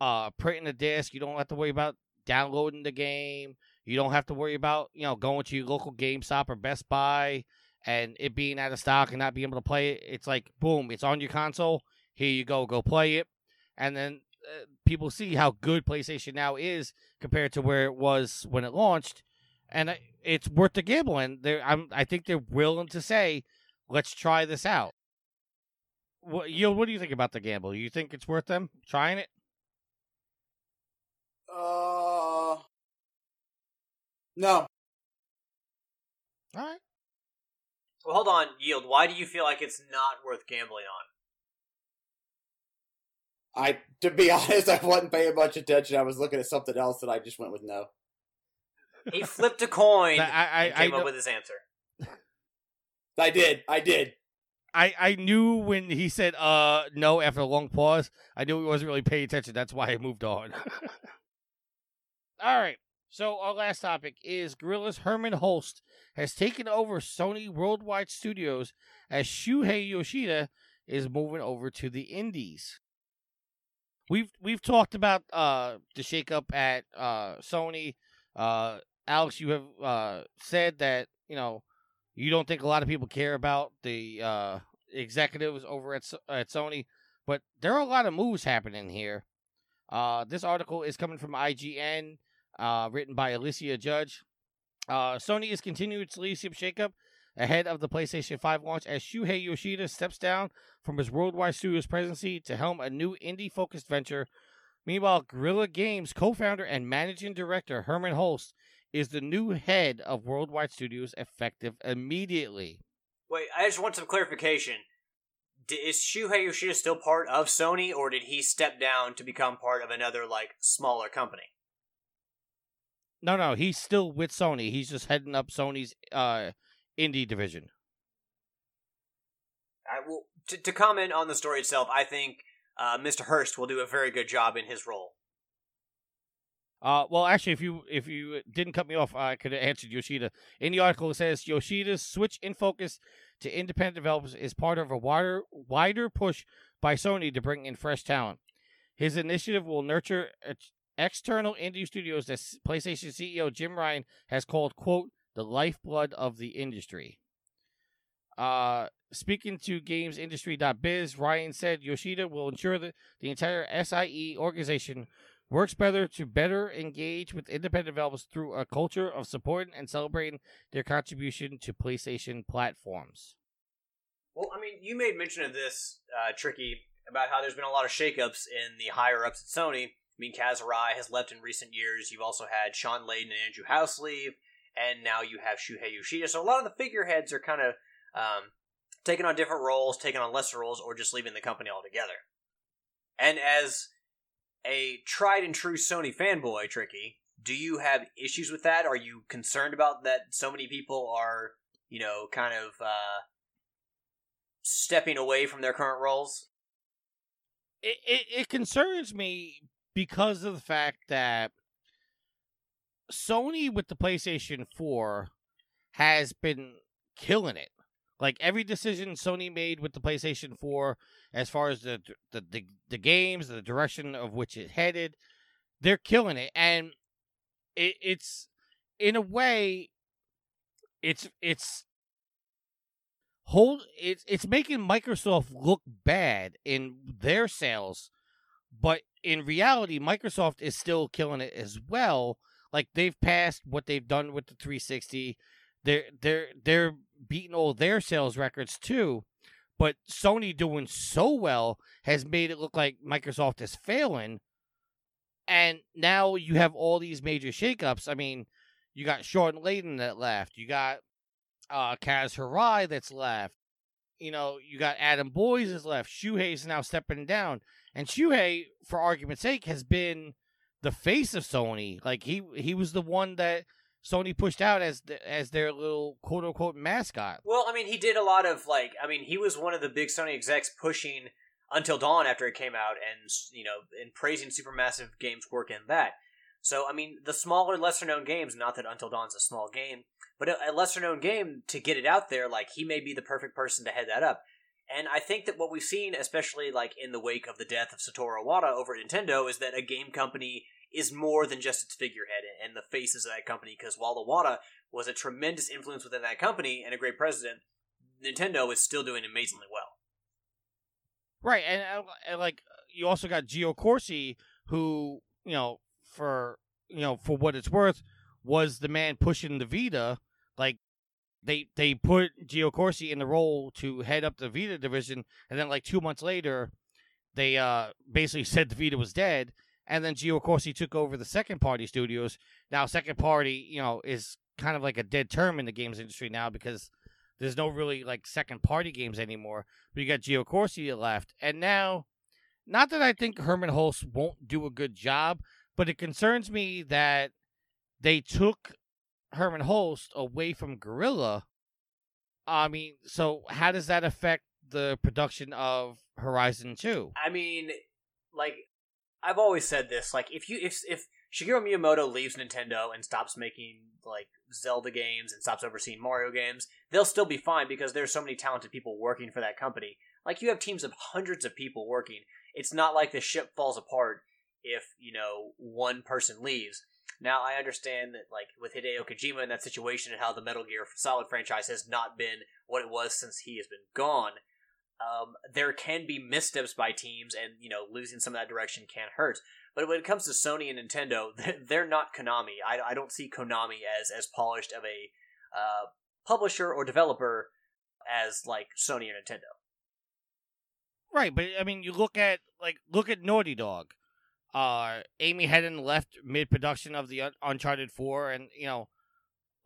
uh printing the disc. You don't have to worry about downloading the game. You don't have to worry about you know going to your local GameStop or Best Buy and it being out of stock and not being able to play it. It's like boom it's on your console. Here you go. Go play it. And then uh, people see how good PlayStation now is compared to where it was when it launched and it's worth the gamble and they I'm I think they're willing to say let's try this out what you what do you think about the gamble you think it's worth them trying it Uh, no. all right Well, hold on, yield. Why do you feel like it's not worth gambling on? I, to be honest, I wasn't paying much attention. I was looking at something else, and I just went with no. He flipped a coin I, I, and I, came up with his answer. I did. I did. I, I knew when he said uh no after a long pause, I knew he wasn't really paying attention. That's why I moved on. All right. So our last topic is Guerrilla's Hermen Hulst has taken over Sony Worldwide Studios as Shuhei Yoshida is moving over to the Indies. We've we've talked about uh the shakeup at uh Sony. Uh Alex, you have uh said that, you know, you don't think a lot of people care about the uh, executives over at at Sony, but there are a lot of moves happening here. Uh, this article is coming from IGN, uh, written by Alicia Judge. Uh, Sony is continuing its leadership shakeup ahead of the PlayStation 5 launch as Shuhei Yoshida steps down from his worldwide studios presidency to helm a new indie-focused venture. Meanwhile, Guerrilla Games co-founder and managing director Hermen Hulst is the new head of Worldwide Studios effective immediately. Wait, I just want some clarification. Is Shuhei Yoshida still part of Sony, or did he step down to become part of another, like, smaller company? No, no, he's still with Sony. He's just heading up Sony's uh, indie division. I will, to, to comment on the story itself, I think uh, Mr. Hurst will do a very good job in his role. Uh, well, actually, if you if you didn't cut me off, I could have answered Yoshida. In the article, it says Yoshida's switch in focus to independent developers is part of a wider wider push by Sony to bring in fresh talent. His initiative will nurture ex- external indie studios that PlayStation CEO Jim Ryan has called "quote the lifeblood of the industry." Uh, speaking to GamesIndustry.biz, Ryan said Yoshida will ensure that the entire SIE organization works better to better engage with independent developers through a culture of supporting and celebrating their contribution to PlayStation platforms. Well, I mean, you made mention of this, uh, Tricky, about how there's been a lot of shakeups in the higher ups at Sony. I mean, Kaz Hirai has left in recent years. You've also had Shawn Layden and Andrew House leave, and now you have Shuhei Yoshida. So a lot of the figureheads are kind of um, taking on different roles, taking on lesser roles, or just leaving the company altogether. And as a tried and true Sony fanboy, Tricky, do you have issues with that? Are you concerned about that so many people are, you know, kind of uh, stepping away from their current roles? It, it, it concerns me because of the fact that Sony with the PlayStation 4 has been killing it. Like every decision Sony made with the PlayStation 4 as far as the the, the, the games, the direction of which it headed, they're killing it. And it, it's in a way it's it's hold it's it's making Microsoft look bad in their sales, but in reality Microsoft is still killing it as well. Like they've passed what they've done with the 360. They're they're they're beating all their sales records too. But Sony doing so well has made it look like Microsoft is failing. And now you have all these major shakeups. I mean, you got Shawn Layden that left. You got uh Kaz Hirai that's left. You know, you got Adam Boyes is left. Shuhei's now stepping down. And Shuhei, for argument's sake, has been the face of Sony. Like he he was the one that Sony pushed out as the, as their little quote unquote mascot. Well, I mean, he did a lot of like. I mean, he was one of the big Sony execs pushing Until Dawn after it came out, and you know, and praising Supermassive Games' work in that. So, I mean, the smaller, lesser known games. Not that Until Dawn's a small game, but a, a lesser known game to get it out there. Like he may be the perfect person to head that up. And I think that what we've seen, especially like in the wake of the death of Satoru Iwata over at Nintendo, is that a game company is more than just its figurehead and the faces of that company. Because while Iwata was a tremendous influence within that company and a great president, Nintendo is still doing amazingly well. Right, and, uh, and like you also got Gio Corsi, who you know for you know for what it's worth was the man pushing the Vita. Like they they put Gio Corsi in the role to head up the Vita division, and then like two months later, they uh basically said the Vita was dead, and then Gio Corsi took over the second party studios. Now, second party, you know, is kind of like a dead term in the games industry now because there's no really like second party games anymore. But you got Gio Corsi left, and now, not that I think Hermen Hulst won't do a good job, but it concerns me that they took Hermen Hulst away from Guerrilla. I mean, so how does that affect the production of Horizon Two? I mean, like I've always said this, like if you if if Shigeru Miyamoto leaves Nintendo and stops making like Zelda games and stops overseeing Mario games, they'll still be fine because there's so many talented people working for that company. Like you have teams of hundreds of people working. It's not like the ship falls apart if, you know, one person leaves. Now I understand that like with Hideo Kojima in that situation and how the Metal Gear Solid franchise has not been what it was since he has been gone um, there can be missteps by teams, and you know losing some of that direction can hurt. But when it comes to Sony and Nintendo, they're not Konami. I, I don't see Konami as as polished of a uh, publisher or developer as like Sony or Nintendo. Right, but I mean, you look at like look at Naughty Dog. Uh, Amy Hennig left mid production of the Uncharted Four, and you know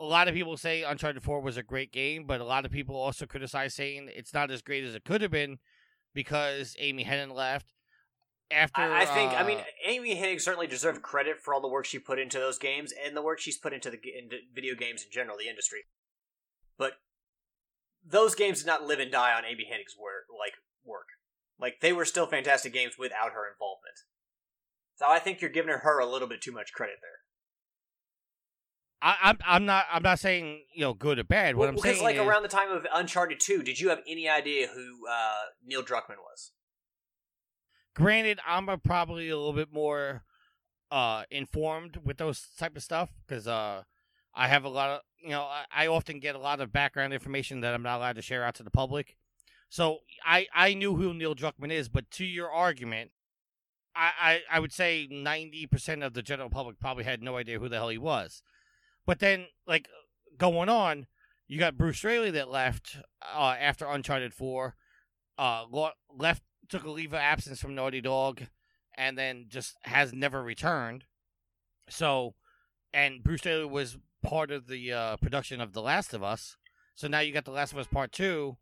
a lot of people say Uncharted 4 was a great game, but a lot of people also criticize saying it's not as great as it could have been because Amy Hennig left. After I, I think, uh, I mean, Amy Hennig certainly deserved credit for all the work she put into those games and the work she's put into the into video games in general, the industry. But those games did not live and die on Amy Hennig's work, like work. Like they were still fantastic games without her involvement. So I think you're giving her a little bit too much credit there. I, I'm I'm not I'm not saying you know good or bad. What Well, I'm saying like is, around the time of Uncharted Two, did you have any idea who uh, Neil Druckmann was? granted, I'm a, probably a little bit more uh informed with those type of stuff because uh I have a lot of you know I, I often get a lot of background information that I'm not allowed to share out to the public. So I I knew who Neil Druckmann is, but to your argument, I I, I would say ninety percent of the general public probably had no idea who the hell he was. But then like going on, you got Bruce Straley that left uh, after Uncharted Four, uh left took a leave of absence from Naughty Dog, and then just has never returned. So, and Bruce Straley was part of the uh, production of The Last of Us. So now you got The Last of Us Part Two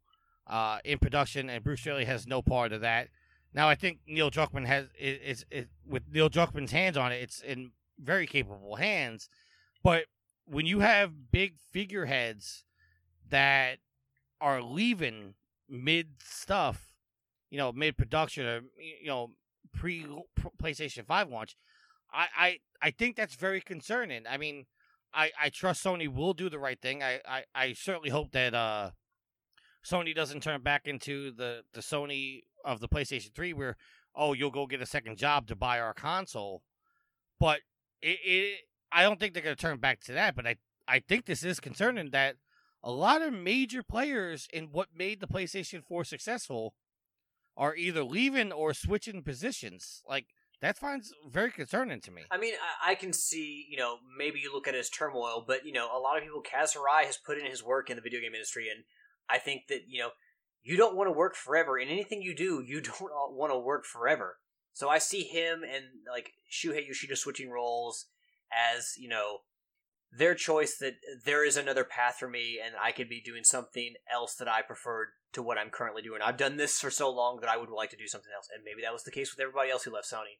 uh, in production, and Bruce Straley has no part of that. Now I think Neil Druckmann has is, is, is with Neil Druckmann's hands on it. It's in very capable hands, but when you have big figureheads that are leaving mid stuff, you know, mid production or you know pre PlayStation Five launch, I, I I think that's very concerning. I mean, I I trust Sony will do the right thing. I I, I certainly hope that uh Sony doesn't turn back into the the Sony of the PlayStation Three where oh you'll go get a second job to buy our console, but it, it I don't think they're going to turn back to that. But I I think this is concerning that a lot of major players in what made the PlayStation 4 successful are either leaving or switching positions. Like that finds very concerning to me. I mean, I, I can see, you know, maybe you look at his turmoil, but you know, a lot of people, Kaz has put in his work in the video game industry, and I think that you know, you don't want to work forever. In anything you do, you don't want to work forever. So I see him and like Shuhei Yoshida switching roles as you know their choice that there is another path for me and I could be doing something else that I preferred to what I'm currently doing. I've done this for so long that I would like to do something else, and maybe that was the case with everybody else who left Sony.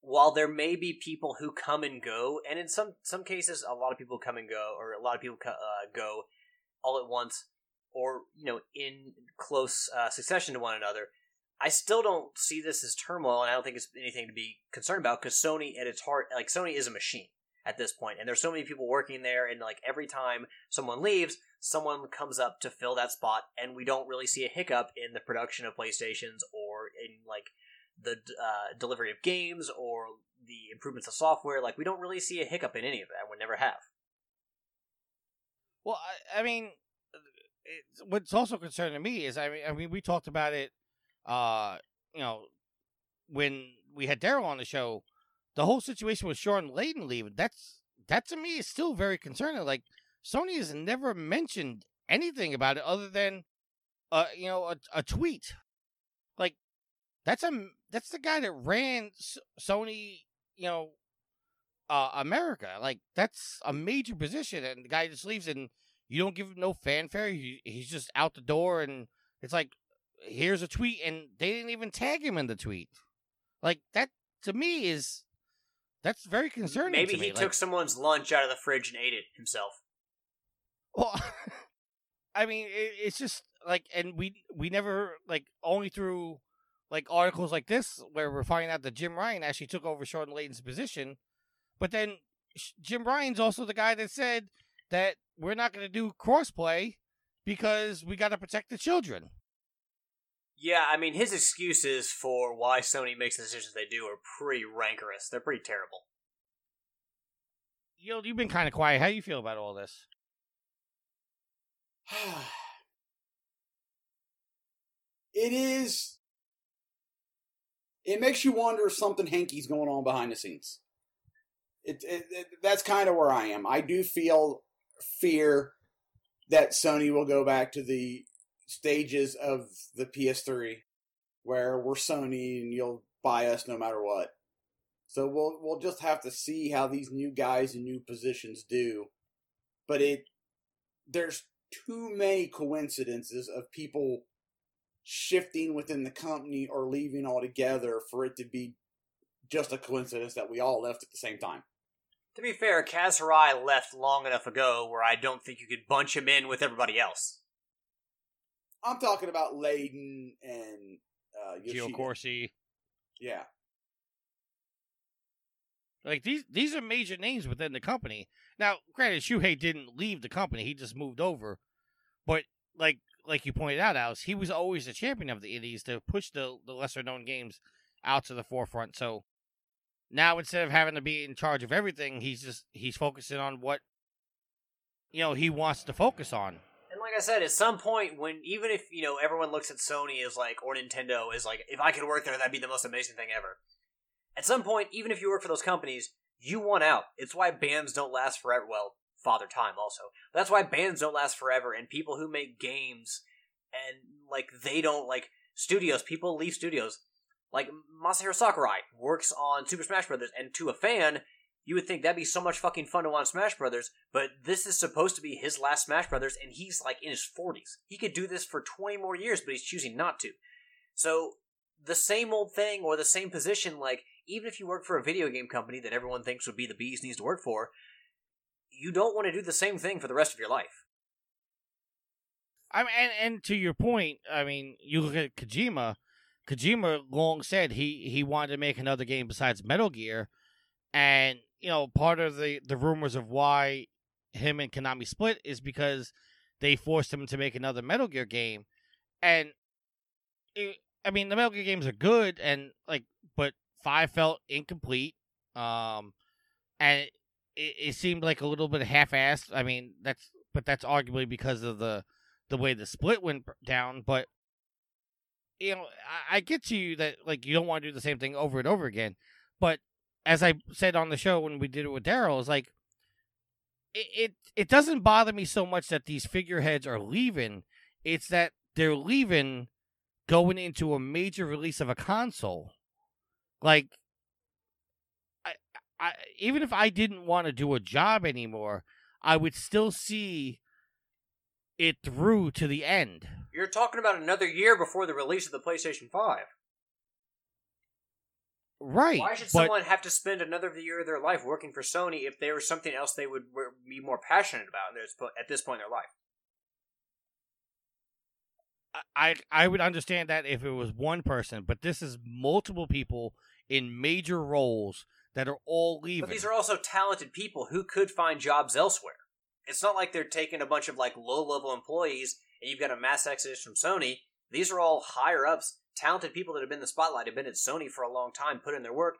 while there may be people who come and go, and in some some cases, a lot of people come and go, or a lot of people co- uh, go all at once, or you know, in close uh, succession to one another. I still don't see this as turmoil, and I don't think it's anything to be concerned about because Sony, at its heart, like Sony is a machine at this point, and there's so many people working there, and like every time someone leaves, someone comes up to fill that spot, and we don't really see a hiccup in the production of PlayStations or in like the uh, delivery of games or the improvements of software. Like we don't really see a hiccup in any of that. We never have. Well, I, I mean, it's, what's also concerning to me is, I mean, I mean, we talked about it, uh, you know, when we had Daryl on the show, the whole situation with Shawn Layden leaving. That's that to me is still very concerning. Like Sony has never mentioned anything about it other than, uh, you know, a, a tweet. Like that's a that's the guy that ran S- Sony, you know, uh, America. Like that's a major position, and the guy just leaves, and you don't give him no fanfare. He, he's just out the door, and it's like, here's a tweet, and they didn't even tag him in the tweet. Like that to me is that's very concerning. Maybe he took someone's lunch out of the fridge and ate it himself. Well, I mean, it, it's just like, and we we never like only through like articles like this where we're finding out that Jim Ryan actually took over Shawn Layden's position, but then Sh- Jim Ryan's also the guy that said that we're not going to do crossplay because we got to protect the children. Yeah, I mean his excuses for why Sony makes the decisions they do are pretty rancorous. They're pretty terrible. You know, you've been kind of quiet. How do you feel about all this? it is. It makes you wonder if something hanky's going on behind the scenes. It, it, it that's kind of where I am. I do feel fear that Sony will go back to the stages of the PS3 where we're Sony and you'll buy us no matter what. So we'll we'll just have to see how these new guys in new positions do. But it there's too many coincidences of people shifting within the company or leaving altogether for it to be just a coincidence that we all left at the same time. To be fair, Kaz Hirai left long enough ago where I don't think you could bunch him in with everybody else. I'm talking about Layden and uh, Gio Corsi. Yeah. Like these these are major names within the company. Now, granted, Shuhei didn't leave the company; he just moved over. But like like you pointed out, Alice, he was always the champion of the indies to push the the lesser known games out to the forefront. So now instead of having to be in charge of everything, he's just he's focusing on what you know he wants to focus on. And like I said, at some point when even if, you know, everyone looks at Sony as like or Nintendo as like if I could work there that'd be the most amazing thing ever. At some point, even if you work for those companies, you want out. It's why bands don't last forever. Well, Father Time also. That's why bands don't last forever and people who make games and like they don't like studios, people leave studios. Like Masahiro Sakurai works on Super Smash Brothers and to a fan, you would think that'd be so much fucking fun to watch Smash Brothers, but this is supposed to be his last Smash Brothers, and he's like in his 40s. He could do this for 20 more years, but he's choosing not to. So, the same old thing or the same position, like, even if you work for a video game company that everyone thinks would be the bees needs to work for, you don't want to do the same thing for the rest of your life. I mean, and, and to your point, I mean, you look at Kojima. Kojima long said he he wanted to make another game besides Metal Gear, and you know, part of the the rumors of why him and Konami split is because they forced him to make another Metal Gear game, and it, I mean, the Metal Gear games are good, and like, but five felt incomplete, um, and it, it seemed like a little bit half-assed. I mean, that's but that's arguably because of the the way the split went down, but you know, I, I get to you that like you don't want to do the same thing over and over again. But as I said on the show when we did it with Daryl, is like it, it it doesn't bother me so much that these figureheads are leaving. It's that they're leaving going into a major release of a console. Like I I even if I didn't want to do a job anymore, I would still see it through to the end. You're talking about another year before the release of the PlayStation 5. Right. Why should but- someone have to spend another year of their life working for Sony if there was something else they would be more passionate about in their sp- at this point in their life? I I would understand that if it was one person, but this is multiple people in major roles that are all leaving. But these are also talented people who could find jobs elsewhere. It's not like they're taking a bunch of like low level employees and you've got a mass exodus from Sony. These are all higher ups, talented people that have been in the spotlight, have been at Sony for a long time, put in their work,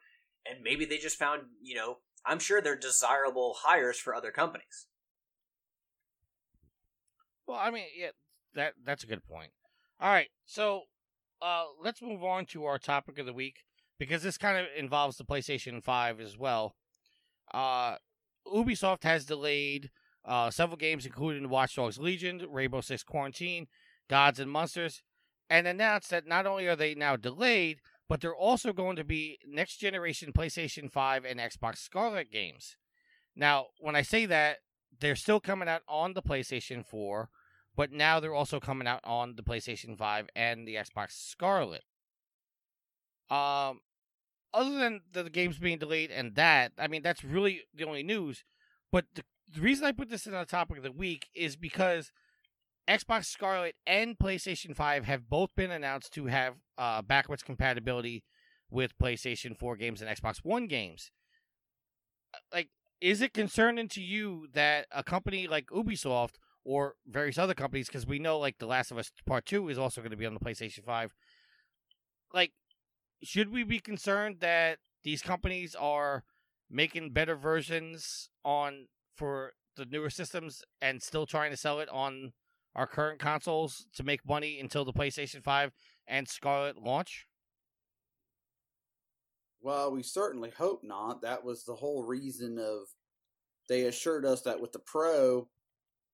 and maybe they just found, you know, I'm sure they're desirable hires for other companies. Well, I mean, yeah, that that's a good point. All right, so uh, let's move on to our topic of the week because this kind of involves the PlayStation Five as well. Uh, Ubisoft has delayed uh, several games, including Watch Dogs Legion, Rainbow Six Quarantine, Gods and Monsters, and announced that not only are they now delayed, but they're also going to be next generation PlayStation 5 and Xbox Scarlett games. Now, when I say that, they're still coming out on the PlayStation 4, but now they're also coming out on the PlayStation 5 and the Xbox Scarlett. Um, other than the, games being delayed and that, I mean, that's really the only news. But the, the reason I put this in the topic of the week is because Xbox Scarlett and PlayStation 5 have both been announced to have uh, backwards compatibility with PlayStation 4 games and Xbox One games. Like, is it concerning to you that a company like Ubisoft or various other companies, because we know like The Last of Us Part 2 is also going to be on the PlayStation 5, like, should we be concerned that these companies are making better versions on for the newer systems and still trying to sell it on our current consoles to make money until the PlayStation 5 and Scarlett launch? Well, we certainly hope not. That was the whole reason of they assured us that with the Pro,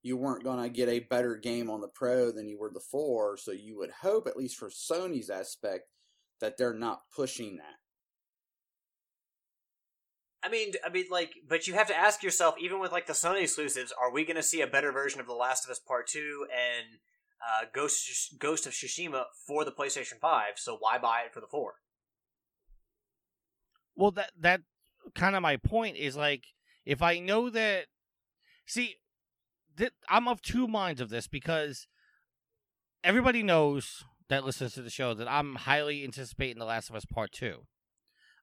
you weren't going to get a better game on the Pro than you were the 4. So you would hope, at least for Sony's aspect, that they're not pushing that. I mean, I mean, like, but you have to ask yourself, even with like the Sony exclusives, are we going to see a better version of The Last of Us Part Two and uh, Ghost Ghost of Tsushima for the PlayStation Five? So why buy it for the four? Well, that that kind of my point is like if I know that, see, I'm of two minds of this because everybody knows that listens to the show that I'm highly anticipating The Last of Us Part Two.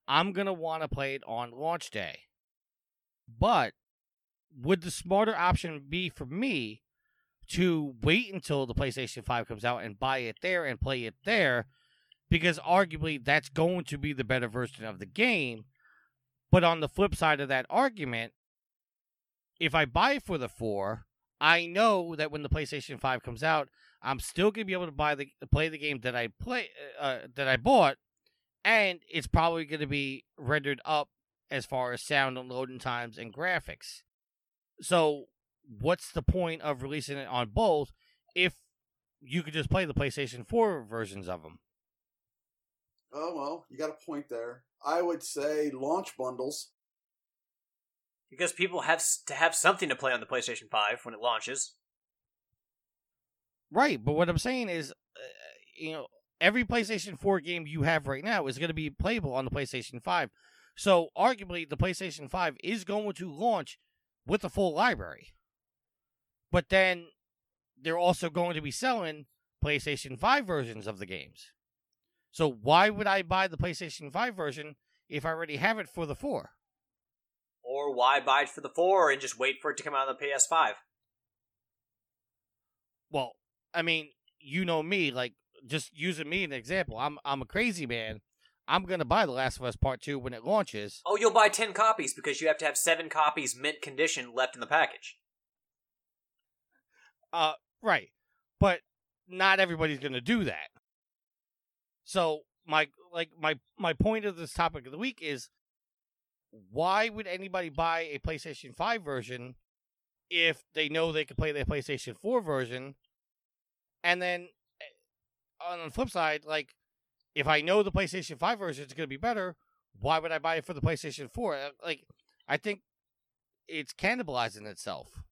I'm gonna want to play it on launch day, but would the smarter option be for me to wait until the PlayStation 5 comes out and buy it there and play it there? because arguably that's going to be the better version of the game. But on the flip side of that argument, if I buy for the 4, I know that when the PlayStation 5 comes out, I'm still going to be able to buy the play the game that I play uh, that I bought and it's probably going to be rendered up as far as sound and loading times and graphics. So, what's the point of releasing it on both if you could just play the PlayStation 4 versions of them? Oh well, you got a point there. I would say launch bundles. Because people have to have something to play on the PlayStation Five when it launches. Right, but what I'm saying is, uh, you know, every PlayStation 4 game you have right now is going to be playable on the PlayStation 5. So, arguably, the PlayStation 5 is going to launch with a full library. But then they're also going to be selling PlayStation 5 versions of the games. So, why would I buy the PlayStation 5 version if I already have it for the 4? Or why buy it for the four and just wait for it to come out on the PS5? Well, I mean, you know me, like just using me as an example. I'm I'm a crazy man. I'm gonna buy The Last of Us Part Two when it launches. Oh, you'll buy ten copies because you have to have seven copies mint condition left in the package. Uh, right, but not everybody's gonna do that. So my like my my point of this topic of the week is why would anybody buy a PlayStation 5 version if they know they can play their PlayStation 4 version? And then on the flip side, like if I know the PlayStation 5 version is going to be better, why would I buy it for the PlayStation 4? Uh, Like I think it's cannibalizing itself.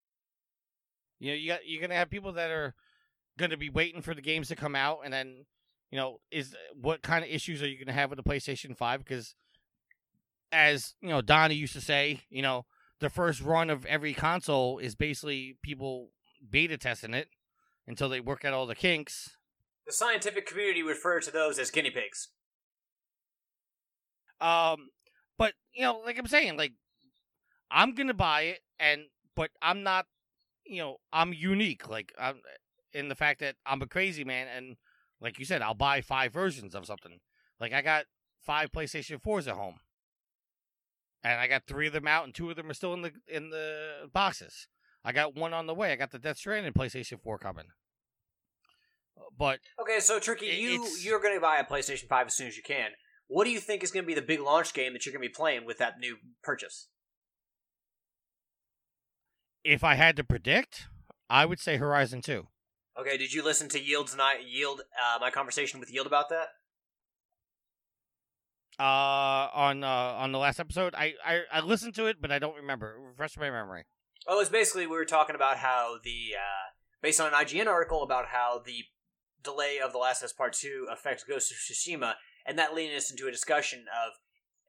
You know, you got you're going to have people that are going to be waiting for the games to come out and then, you know, is what kind of issues are you going to have with the PlayStation 5 because as you know, Donnie used to say, you know, the first run of every console is basically people beta testing it until they work out all the kinks. The scientific community refer to those as guinea pigs. Um, but you know, like I'm saying, like I'm gonna buy it, and but I'm not, you know, I'm unique. Like I'm in the fact that I'm a crazy man, and like you said, I'll buy five versions of something. Like I got five PlayStation fours at home, and I got three of them out, and two of them are still in the in the boxes. I got one on the way. I got the Death Stranding PlayStation four coming. But Okay, so Tricky, you you're going to buy a PlayStation 5 as soon as you can. What do you think is going to be the big launch game that you're going to be playing with that new purchase? if I had to predict, I would say Horizon two. Okay, did you listen to Yield's night Yield uh, my conversation with Yield about that? Uh, on uh, on the last episode, I, I I listened to it, but I don't remember. Refresh my memory. Oh, it's basically we were talking about how the uh, based on an IGN article about how the delay of The Last of Us Part Two affects Ghost of Tsushima, and that leading us into a discussion of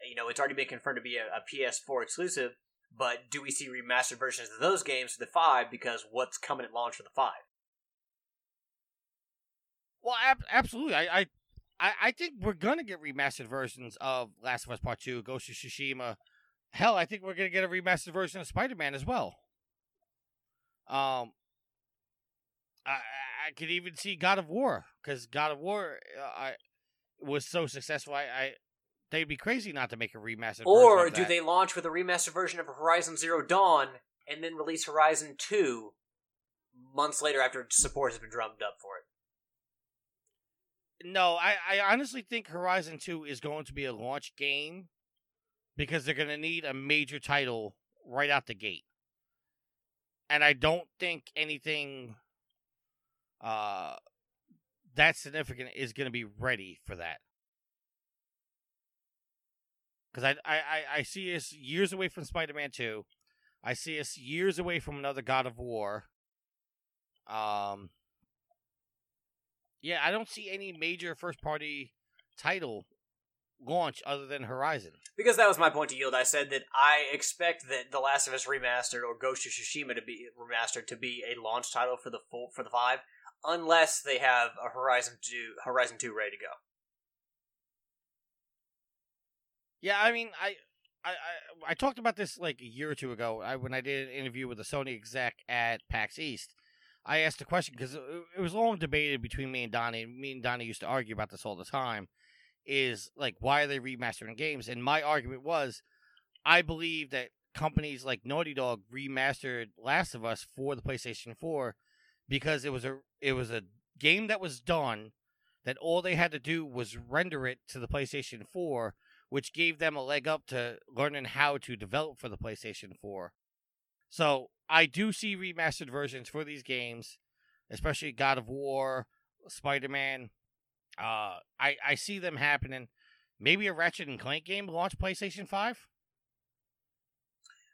you know it's already been confirmed to be a, a PS4 exclusive, but do we see remastered versions of those games for the five? Because what's coming at launch for the five? Well, ab- absolutely. I, I I I think we're gonna get remastered versions of Last of Us Part Two, Ghost of Tsushima. Hell, I think we're gonna get a remastered version of Spider Man as well. Um, I I- could even see God of War because God of War uh, I was so successful. I, I they'd be crazy not to make a remastered. Or version of do that. they launch with a remastered version of Horizon Zero Dawn and then release Horizon 2 months later after support has been drummed up for it? No, I, I honestly think Horizon 2 is going to be a launch game because they're going to need a major title right out the gate. And I don't think anything uh that significant is going to be ready for that. Cuz I, I I see us years away from Spider-Man 2. I see us years away from another God of War. Um yeah, I don't see any major first party title launch other than Horizon. Because that was my point to yield. I said that I expect that The Last of Us Remastered or Ghost of Tsushima to be remastered to be a launch title for the full for the five, unless they have a Horizon two Horizon two ready to go. Yeah, I mean, I, I, I, I talked about this like a year or two ago. I when I did an interview with a Sony exec at PAX East. I asked a question because it, it was long debated between me and Donnie. Me and Donnie used to argue about this all the time. Is like why are they remastering games? And my argument was, I believe that companies like Naughty Dog remastered Last of Us for the PlayStation Four because it was a it was a game that was done that all they had to do was render it to the PlayStation 4 which gave them a leg up to learning how to develop for the PlayStation 4. So I do see remastered versions for these games, especially God of War, Spider Man. Uh, I I see them happening. Maybe a Ratchet and Clank game launch PlayStation 5.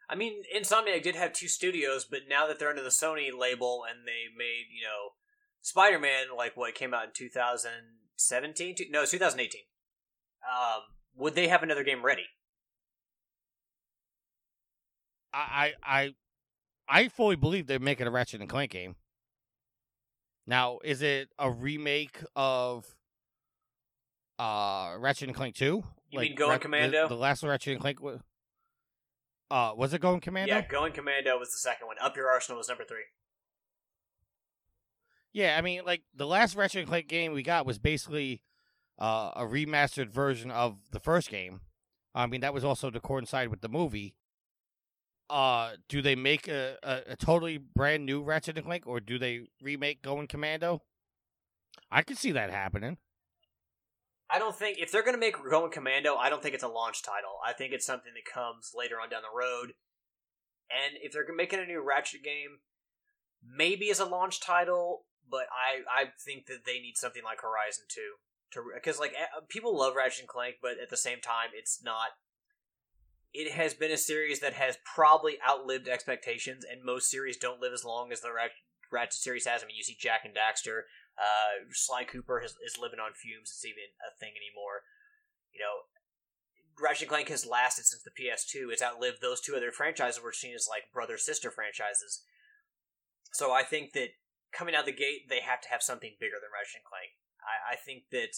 I mean, Insomniac did have two studios, but now that they're under the Sony label and they made, you know, Spider Man, like what came out in 2017? No, it's 2018. Um, would they have another game ready? I I I, fully believe they're making a Ratchet and Clank game. Now, is it a remake of uh Ratchet and Clank 2? You mean Going Rat- Commando? The, the last Ratchet and Clank was uh was it Going Commando? Yeah, Going Commando was the second one. Up Your Arsenal was number three. Yeah, I mean, like the last Ratchet and Clank game we got was basically uh, a remastered version of the first game. I mean, that was also to coincide with the movie. Uh, do they make a, a, a totally brand new Ratchet and Clank, or do they remake Going Commando? I could see that happening. I don't think if they're going to make Going Commando, I don't think it's a launch title. I think it's something that comes later on down the road. And if they're making a new Ratchet game, maybe as a launch title, but I I think that they need something like Horizon Two to because like eh, people love Ratchet and Clank, but at the same time, it's not. It has been a series that has probably outlived expectations, and most series don't live as long as the Ratchet, Ratchet series has. I mean, you see Jak and Daxter, uh, Sly Cooper is, is living on fumes. It's even a thing anymore. You know, Ratchet Clank has lasted since the PS2. It's outlived those two other franchises which seen as like brother sister franchises. So I think that coming out the gate, they have to have something bigger than Ratchet Clank. I, I think that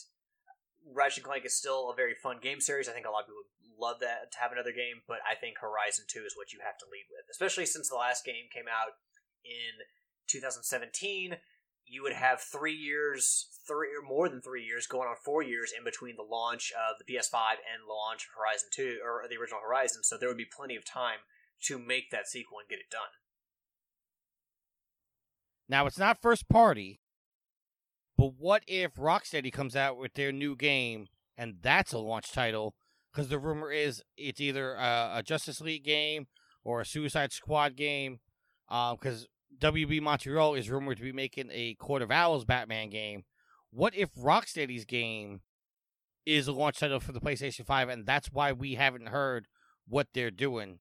Ratchet Clank is still a very fun game series. I think a lot of people would love that to have another game, but I think Horizon 2 is what you have to lead with, especially since the last game came out in 2017 you would have three years, three or more than three years, going on four years in between the launch of the PS5 and launch of Horizon 2 or the original Horizon. So there would be plenty of time to make that sequel and get it done. Now it's not first party, but what if Rocksteady comes out with their new game and that's a launch title? Because the rumor is it's either a, a, Justice League game or a Suicide Squad game. Because um, WB Montreal is rumored to be making a Court of Owls Batman game. What if Rocksteady's game is a launch title for the PlayStation 5 and that's why we haven't heard what they're doing?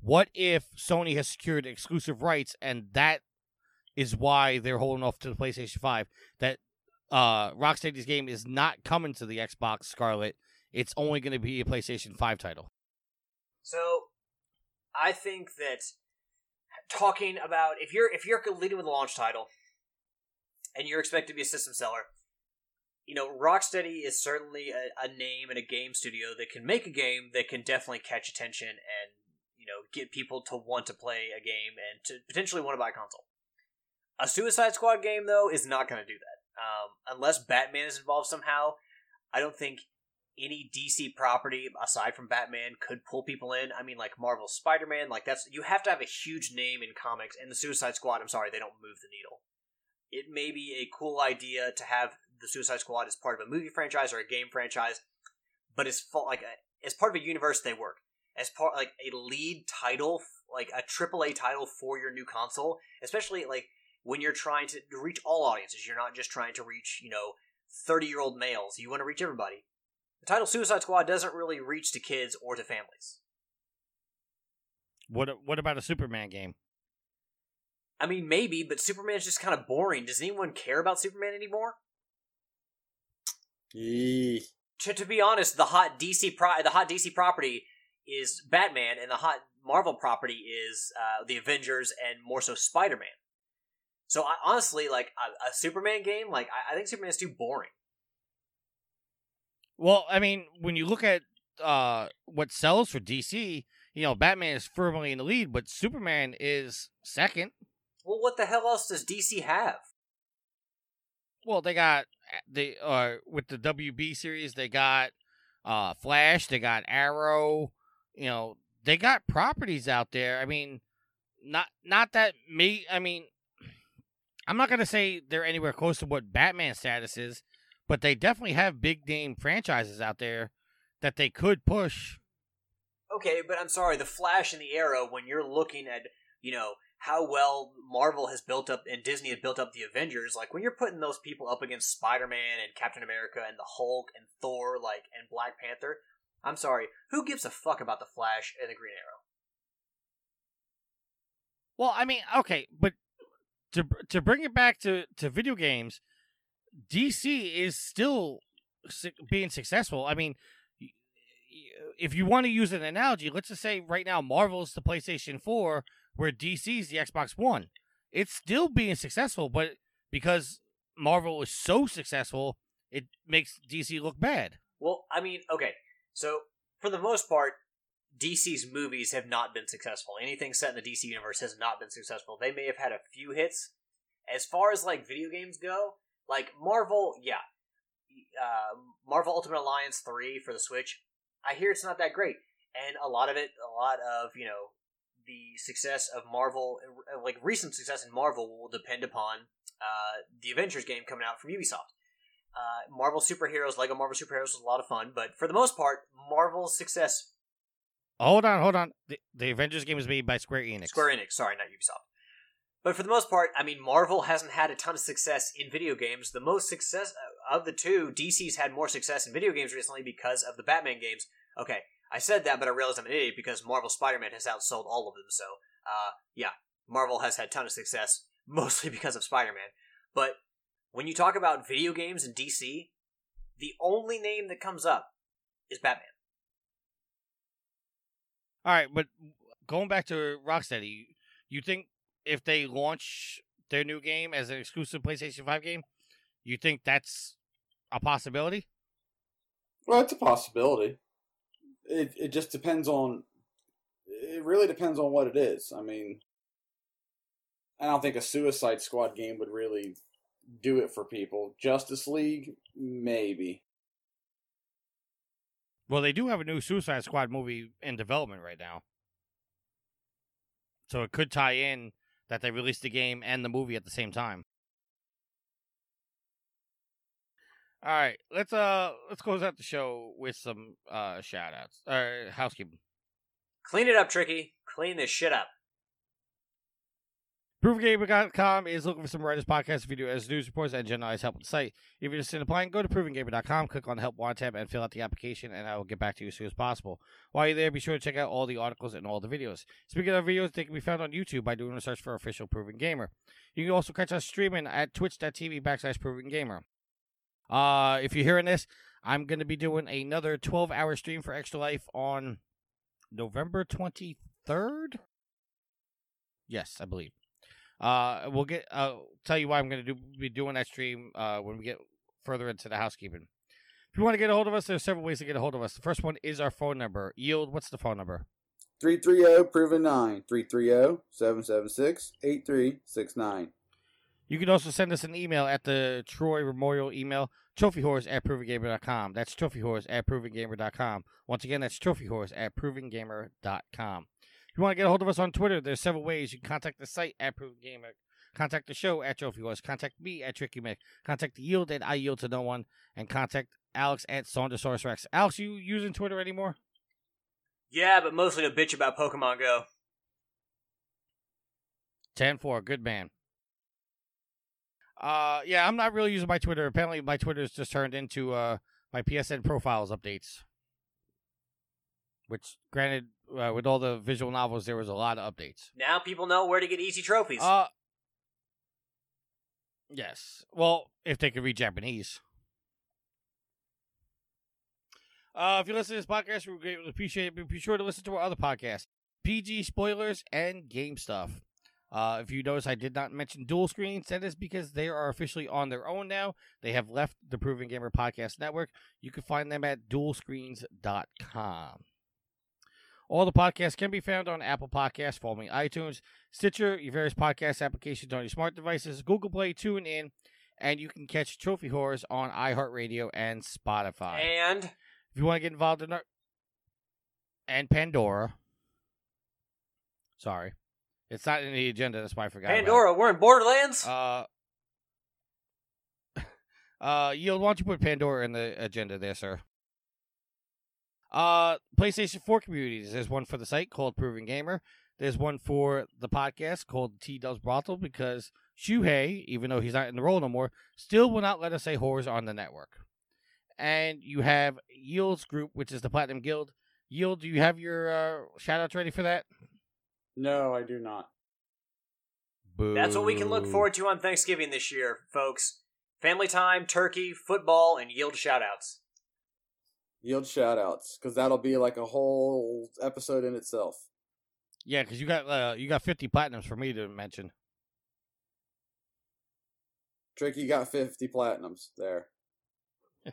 What if Sony has secured exclusive rights and that is why they're holding off to the PlayStation 5? That uh, Rocksteady's game is not coming to the Xbox Scarlett. It's only going to be a PlayStation 5 title. So, I think that talking about if you're if you're leading with a launch title and you're expected to be a system seller, you know, Rocksteady is certainly a, a, name and a game studio that can make a game that can definitely catch attention and you know get people to want to play a game and to potentially want to buy a console. A Suicide Squad game though is not going to do that um, unless Batman is involved somehow. I don't think any DC property aside from Batman could pull people in. I mean, like Marvel Spider Man, like that's you have to have a huge name in comics. And the Suicide Squad, I'm sorry, they don't move the needle. It may be a cool idea to have the Suicide Squad as part of a movie franchise or a game franchise, but as like uh, as part of a universe, they work as part like a lead title, like a AAA title for your new console, especially like when you're trying to reach all audiences. You're not just trying to reach you know 30 year old males. You want to reach everybody the title Suicide Squad doesn't really reach to kids or to families. What what about a Superman game? I mean, maybe, but Superman's just kind of boring. Does anyone care about Superman anymore? Eee. To, to be honest, the hot DC pro- the hot DC property is Batman, and the hot Marvel property is uh, the Avengers, and more so Spider Man. So I, honestly, like a, a, Superman game, like I, I think Superman's too boring. Well, I mean, when you look at uh, what sells for DC, you know, Batman is firmly in the lead, but Superman is second. Well, what the hell else does DC have? Well, they got the uh with the WB series, they got uh Flash, they got Arrow, you know, they got properties out there. I mean, not not that me. I mean, I'm not gonna say they're anywhere close to what Batman status is, but they definitely have big name franchises out there that they could push. Okay, but I'm sorry, the Flash and the Arrow, when you're looking at, you know, how well Marvel has built up and Disney has built up the Avengers, like when you're putting those people up against Spider Man and Captain America and the Hulk and Thor, like, and Black Panther, I'm sorry, who gives a fuck about the Flash and the Green Arrow? Well, I mean, okay, but to to bring it back to, to video games, DC is still being successful. I mean, if you want to use an analogy, let's just say right now Marvel is the PlayStation 4, where DC is the Xbox One. It's still being successful, but because Marvel is so successful, it makes DC look bad. Well, I mean, okay. So, for the most part, DC's movies have not been successful. Anything set in the DC universe has not been successful. They may have had a few hits. As far as like video games go, like Marvel, yeah, uh, Marvel Ultimate Alliance three for the Switch. I hear it's not that great, and a lot of it, a lot of you know, the success of Marvel, like recent success in Marvel, will depend upon uh, the Avengers game coming out from Ubisoft. Uh, Marvel superheroes, Lego Marvel superheroes was a lot of fun, but for the most part, Marvel's success. Hold on, hold on. The, the Avengers game was made by Square Enix. Square Enix, sorry, not Ubisoft. But for the most part, I mean, Marvel hasn't had a ton of success in video games. The most success uh, of the two, DC's had more success in video games recently because of the Batman games. Okay, I said that, but I realized I'm an idiot because Marvel Spider-Man has outsold all of them. So, uh, yeah, Marvel has had a ton of success mostly because of Spider-Man. But when you talk about video games and DC, the only name that comes up is Batman. All right, but going back to Rocksteady, you think if they launch their new game as an exclusive PlayStation 5 game, you think that's a possibility? Well, it's a possibility. It it just depends on. It really depends on what it is. I mean, I don't think a Suicide Squad game would really do it for people. Justice League, maybe. Well, they do have a new Suicide Squad movie in development right now. So it could tie in that they released the game and the movie at the same time. All right, let's uh let's close out the show with some uh shout outs or uh, housekeeping. Clean it up, Tricky. Clean this shit up. ProvenGamer.com is looking for some writers, podcasts, video as news reports, and generalized help with the site. If you're interested in applying, go to ProvenGamer.com, click on the Help Wanted tab, and fill out the application, and I will get back to you as soon as possible. While you're there, be sure to check out all the articles and all the videos. Speaking of videos, they can be found on YouTube by doing a search for official Proven Gamer. You can also catch us streaming at twitch.tv backslash Proven Gamer. Uh, if you're hearing this, I'm going to be doing another 12 hour stream for Extra Life on November 23rd. Yes, I believe. Uh, we'll get. Uh, tell you why I'm going to do be doing that stream. Uh, when we get further into the housekeeping. If you want to get a hold of us, there's several ways to get a hold of us. The first one is our phone number. Yield. What's the phone number? 330 proven 9 330 776 8369. You can also send us an email at the Troy Memorial email, trophyhorse at provengamer.com. That's trophyhorse at provengamer.com. Once again, that's trophyhorse at provengamer.com. You want to get a hold of us on Twitter, there's several ways. You can contact the site at Proven Gamer, contact the show at Trophy Horse, contact me at Tricky Mick, contact the Yield at I Yield to No One, and contact Alex at Saundersaurus Rex. Alex, you using Twitter anymore? Yeah, but mostly to bitch about Pokemon Go. 10 4, good man. Uh, yeah, I'm not really using my Twitter. Apparently, my Twitter's just turned into uh my PSN profiles updates. Which, granted, uh, with all the visual novels, there was a lot of updates. Now people know where to get easy trophies. Uh, yes. Well, if they could read Japanese. Uh, if you listen to this podcast, we would greatly appreciate it. Be sure to listen to our other podcasts, PG Spoilers and Game Stuff. Uh, if you notice, I did not mention dual screens. That is because they are officially on their own now. They have left the Proven Gamer Podcast Network. You can find them at dualscreens.com. All the podcasts can be found on Apple Podcasts, following iTunes, Stitcher, your various podcast applications on your smart devices, Google Play, TuneIn, and you can catch Trophy Horrors on iHeartRadio and Spotify. and If you want to get involved in our and Pandora. Sorry. It's not in the agenda, that's why I forgot. Pandora, we're in Borderlands. Uh uh Yield, why don't you put Pandora in the agenda there, sir? Uh PlayStation 4 communities. There's one for the site called Proven Gamer. There's one for the podcast called T Dubs Brothel because Shuhei, even though he's not in the role no more, still will not let us say whores on the network. And you have Yield's group, which is the Platinum Guild. Yield, do you have your uh, shout outs ready for that? No, I do not. Boo. That's what we can look forward to on Thanksgiving this year, folks. Family time, turkey, football, and yield shoutouts. Yield shoutouts, because that'll be like a whole episode in itself. Yeah, because you got uh, you got 50 platinums for me to mention. Tricky got 50 platinums there.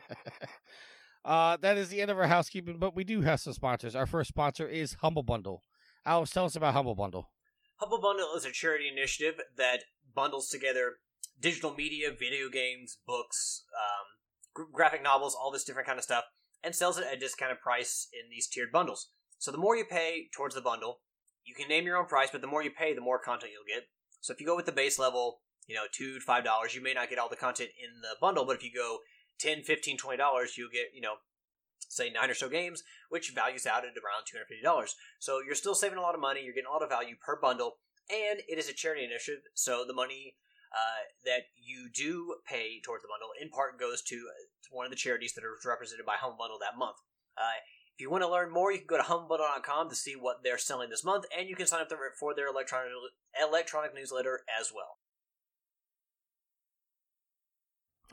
uh, that is the end of our housekeeping, but we do have some sponsors. Our first sponsor is Humble Bundle. Alex, tell us about Humble Bundle. Humble Bundle is a charity initiative that bundles together digital media, video games, books, um, graphic novels, all this different kind of stuff, and sells it at a discounted price in these tiered bundles. So the more you pay towards the bundle, you can name your own price, but the more you pay, the more content you'll get. So if you go with the base level, you know, two to five dollars, you may not get all the content in the bundle, but if you go 10 15 20 dollars you'll get you know say nine or so games which values out at around $250 so you're still saving a lot of money you're getting a lot of value per bundle and it is a charity initiative so the money uh, that you do pay towards the bundle in part goes to, uh, to one of the charities that are represented by Humble Bundle that month. Uh, if you want to learn more, you can go to humblebundle.com to see what they're selling this month, and you can sign up for their electronic electronic newsletter as well.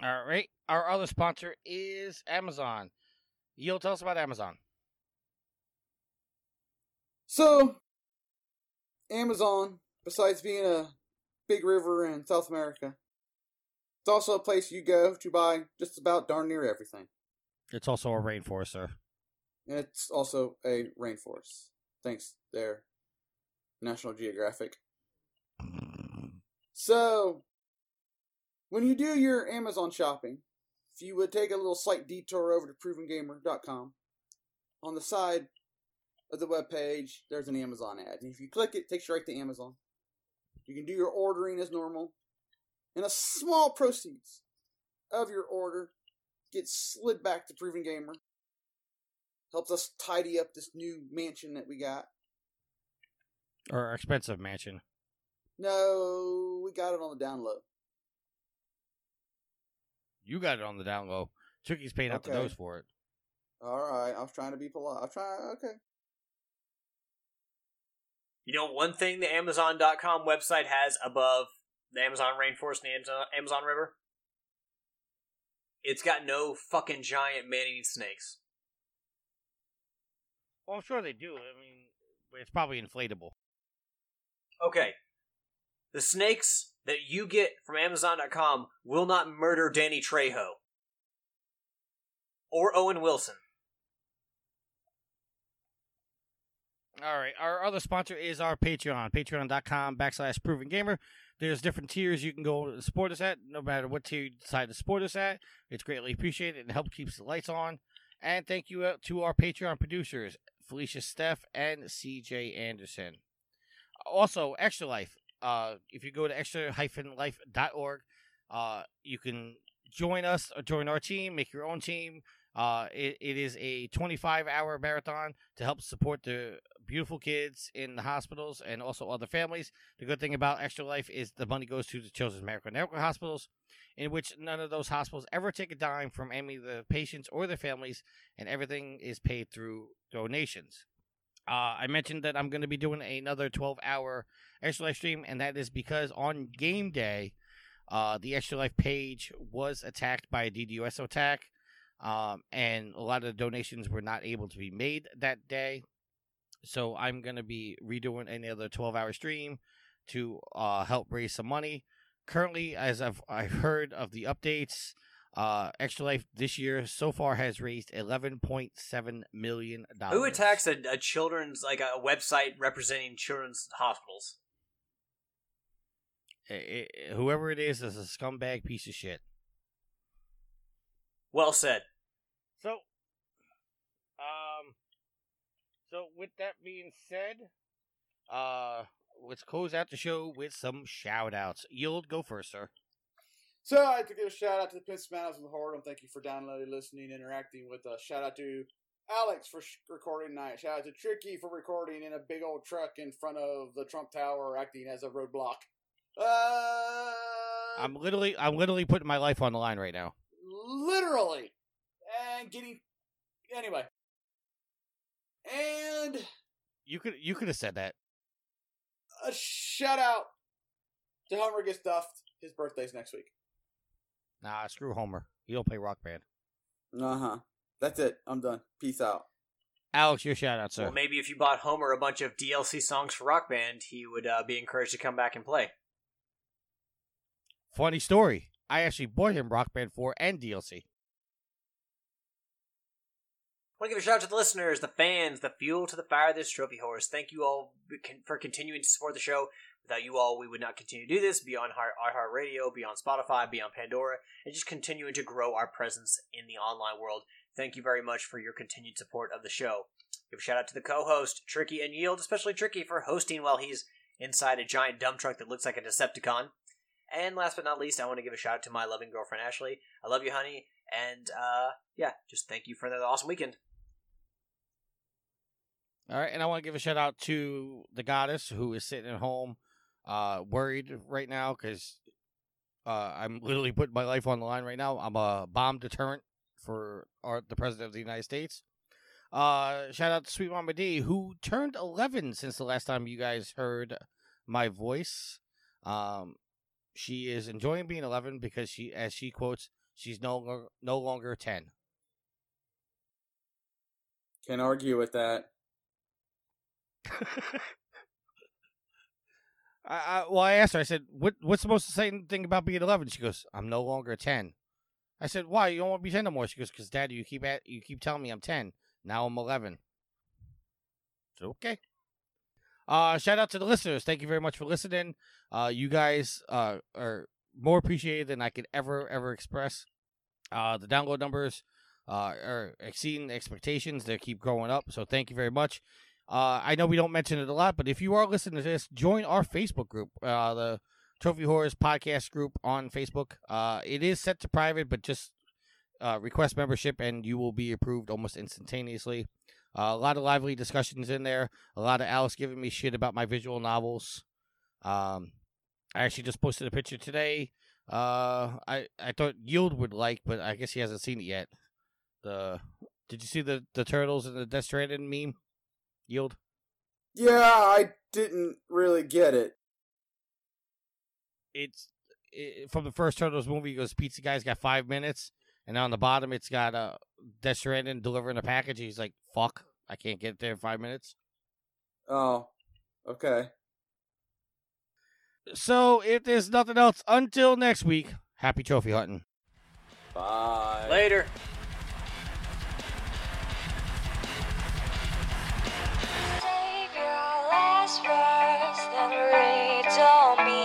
All right. Our other sponsor is Amazon. You'll tell us about Amazon. So, Amazon, besides being a big river in South America, it's also a place you go to buy just about darn near everything. It's also a rainforest, sir. It's also a rainforest. Thanks, there, National Geographic. So, when you do your Amazon shopping, if you would take a little slight detour over to provengamer.com, on the side of the web page, there's an Amazon ad. And if you click it, it takes you right to Amazon. You can do your ordering as normal, and a small proceeds of your order gets slid back to Proven Gamer. Helps us tidy up this new mansion that we got. Or expensive mansion. No, we got it on the down low. You got it on the down low. Tricky's paying out the Okay. nose for it. All right, I was trying to be polite. I was trying. Okay. You know, one thing the Amazon.com website has above the Amazon rainforest and the Amazon, Amazon River? It's got no fucking giant man-eating snakes. Well, I'm sure they do. I mean, it's probably inflatable. Okay. The snakes that you get from Amazon.com will not murder Danny Trejo. Or Owen Wilson. All right. Our other sponsor is our Patreon, patreon.com backslash proven gamer. There's different tiers you can go support us at, no matter what tier you decide to support us at. It's greatly appreciated and helps keeps the lights on. And thank you uh, to our Patreon producers, Felicia Steff and CJ Anderson. Also, Extra Life. Uh, if you go to extra-life.org, uh, you can join us or join our team, make your own team. Uh, it, it is a 25 hour marathon to help support the beautiful kids in the hospitals and also other families. The good thing about Extra Life is the money goes to the Children's Medical Network hospitals, in which none of those hospitals ever take a dime from any of the patients or their families, and everything is paid through donations. Uh, I mentioned that I'm going to be doing another 12 hour Extra Life stream, and that is because on game day, uh, the Extra Life page was attacked by a DDoS attack, um, and a lot of the donations were not able to be made that day. So I'm going to be redoing another 12 hour stream to uh, help raise some money. Currently, as I've, I've heard of the updates, uh, Extra Life this year so far has raised $11.7 million. Who attacks a, a children's, like a website representing children's hospitals? I- I- whoever it is is a scumbag piece of shit. Well said. So, um, so with that being said, uh, let's close out the show with some shout outs. Yield, go first, sir. So I'd like to give a shout out to the Mountains of the Horde. Thank you for downloading, listening, interacting with us. Shout out to Alex for sh- recording tonight. Shout out to Tricky for recording in a big old truck in front of the Trump Tower, acting as a roadblock. Uh, I'm literally, I'm literally putting my life on the line right now. literally, and getting anyway. And You could, you could have said that. a shout out to Homer Gets duffed. His birthday's next week. Nah, screw Homer. He don't play rock band. Uh huh. That's it. I'm done. Peace out. Alex, your shout out, sir. Well, maybe if you bought Homer a bunch of DLC songs for Rock Band, he would uh, be encouraged to come back and play. Funny story. I actually bought him Rock Band 4 and DLC. I want to give a shout out to the listeners, the fans, the fuel to the fire of this trophy horse. Thank you all for continuing to support the show. Without you all, we would not continue to do this. Be on iHeartRadio, be on Spotify, be on Pandora, and just continuing to grow our presence in the online world. Thank you very much for your continued support of the show. Give a shout out to the co-host, Tricky and Yield, especially Tricky for hosting while he's inside a giant dump truck that looks like a Decepticon. And last but not least, I want to give a shout out to my loving girlfriend Ashley. I love you, honey, and uh, yeah, just thank you for another awesome weekend. All right, and I want to give a shout out to the goddess who is sitting at home, uh, worried right now because uh, I'm literally putting my life on the line right now. I'm a bomb deterrent for our, the president of the United States. Uh, shout out to Sweet Mama D, who turned 11 since the last time you guys heard my voice. Um, she is enjoying being 11 because she, as she quotes, she's no no longer 10. Can't argue with that. I, I, well, I asked her. I said, "What? What's the most exciting thing about being 11?" She goes, "I'm no longer a 10." I said, "Why? You don't want to be 10 no more?" She goes, "Cause Daddy, you keep at you keep telling me I'm 10. Now I'm 11." So okay. Uh, shout out to the listeners. Thank you very much for listening. Uh, you guys uh, are more appreciated than I could ever ever express. Uh, the download numbers uh, are exceeding expectations. They keep growing up. So thank you very much. Uh, I know we don't mention it a lot, but if you are listening to this, join our Facebook group, uh, the Trophy Horrors podcast group on Facebook. Uh, it is set to private, but just uh, request membership and you will be approved almost instantaneously. Uh, a lot of lively discussions in there. A lot of Alice giving me shit about my visual novels. Um, I actually just posted a picture today. Uh, I I thought Yield would like, but I guess he hasn't seen it yet. The did you see the the turtles and the Death Stranding meme? Yield. Yeah, I didn't really get it. It's it, from the first Turtles movie. It goes, "Pizza guy's got five minutes," and on the bottom it's got uh, Death Stranding delivering a package. He's like, "Fuck, I can't get there in five minutes." Oh, okay. So if there's nothing else, until next week, happy trophy hunting. Bye. Later. Last words, then on me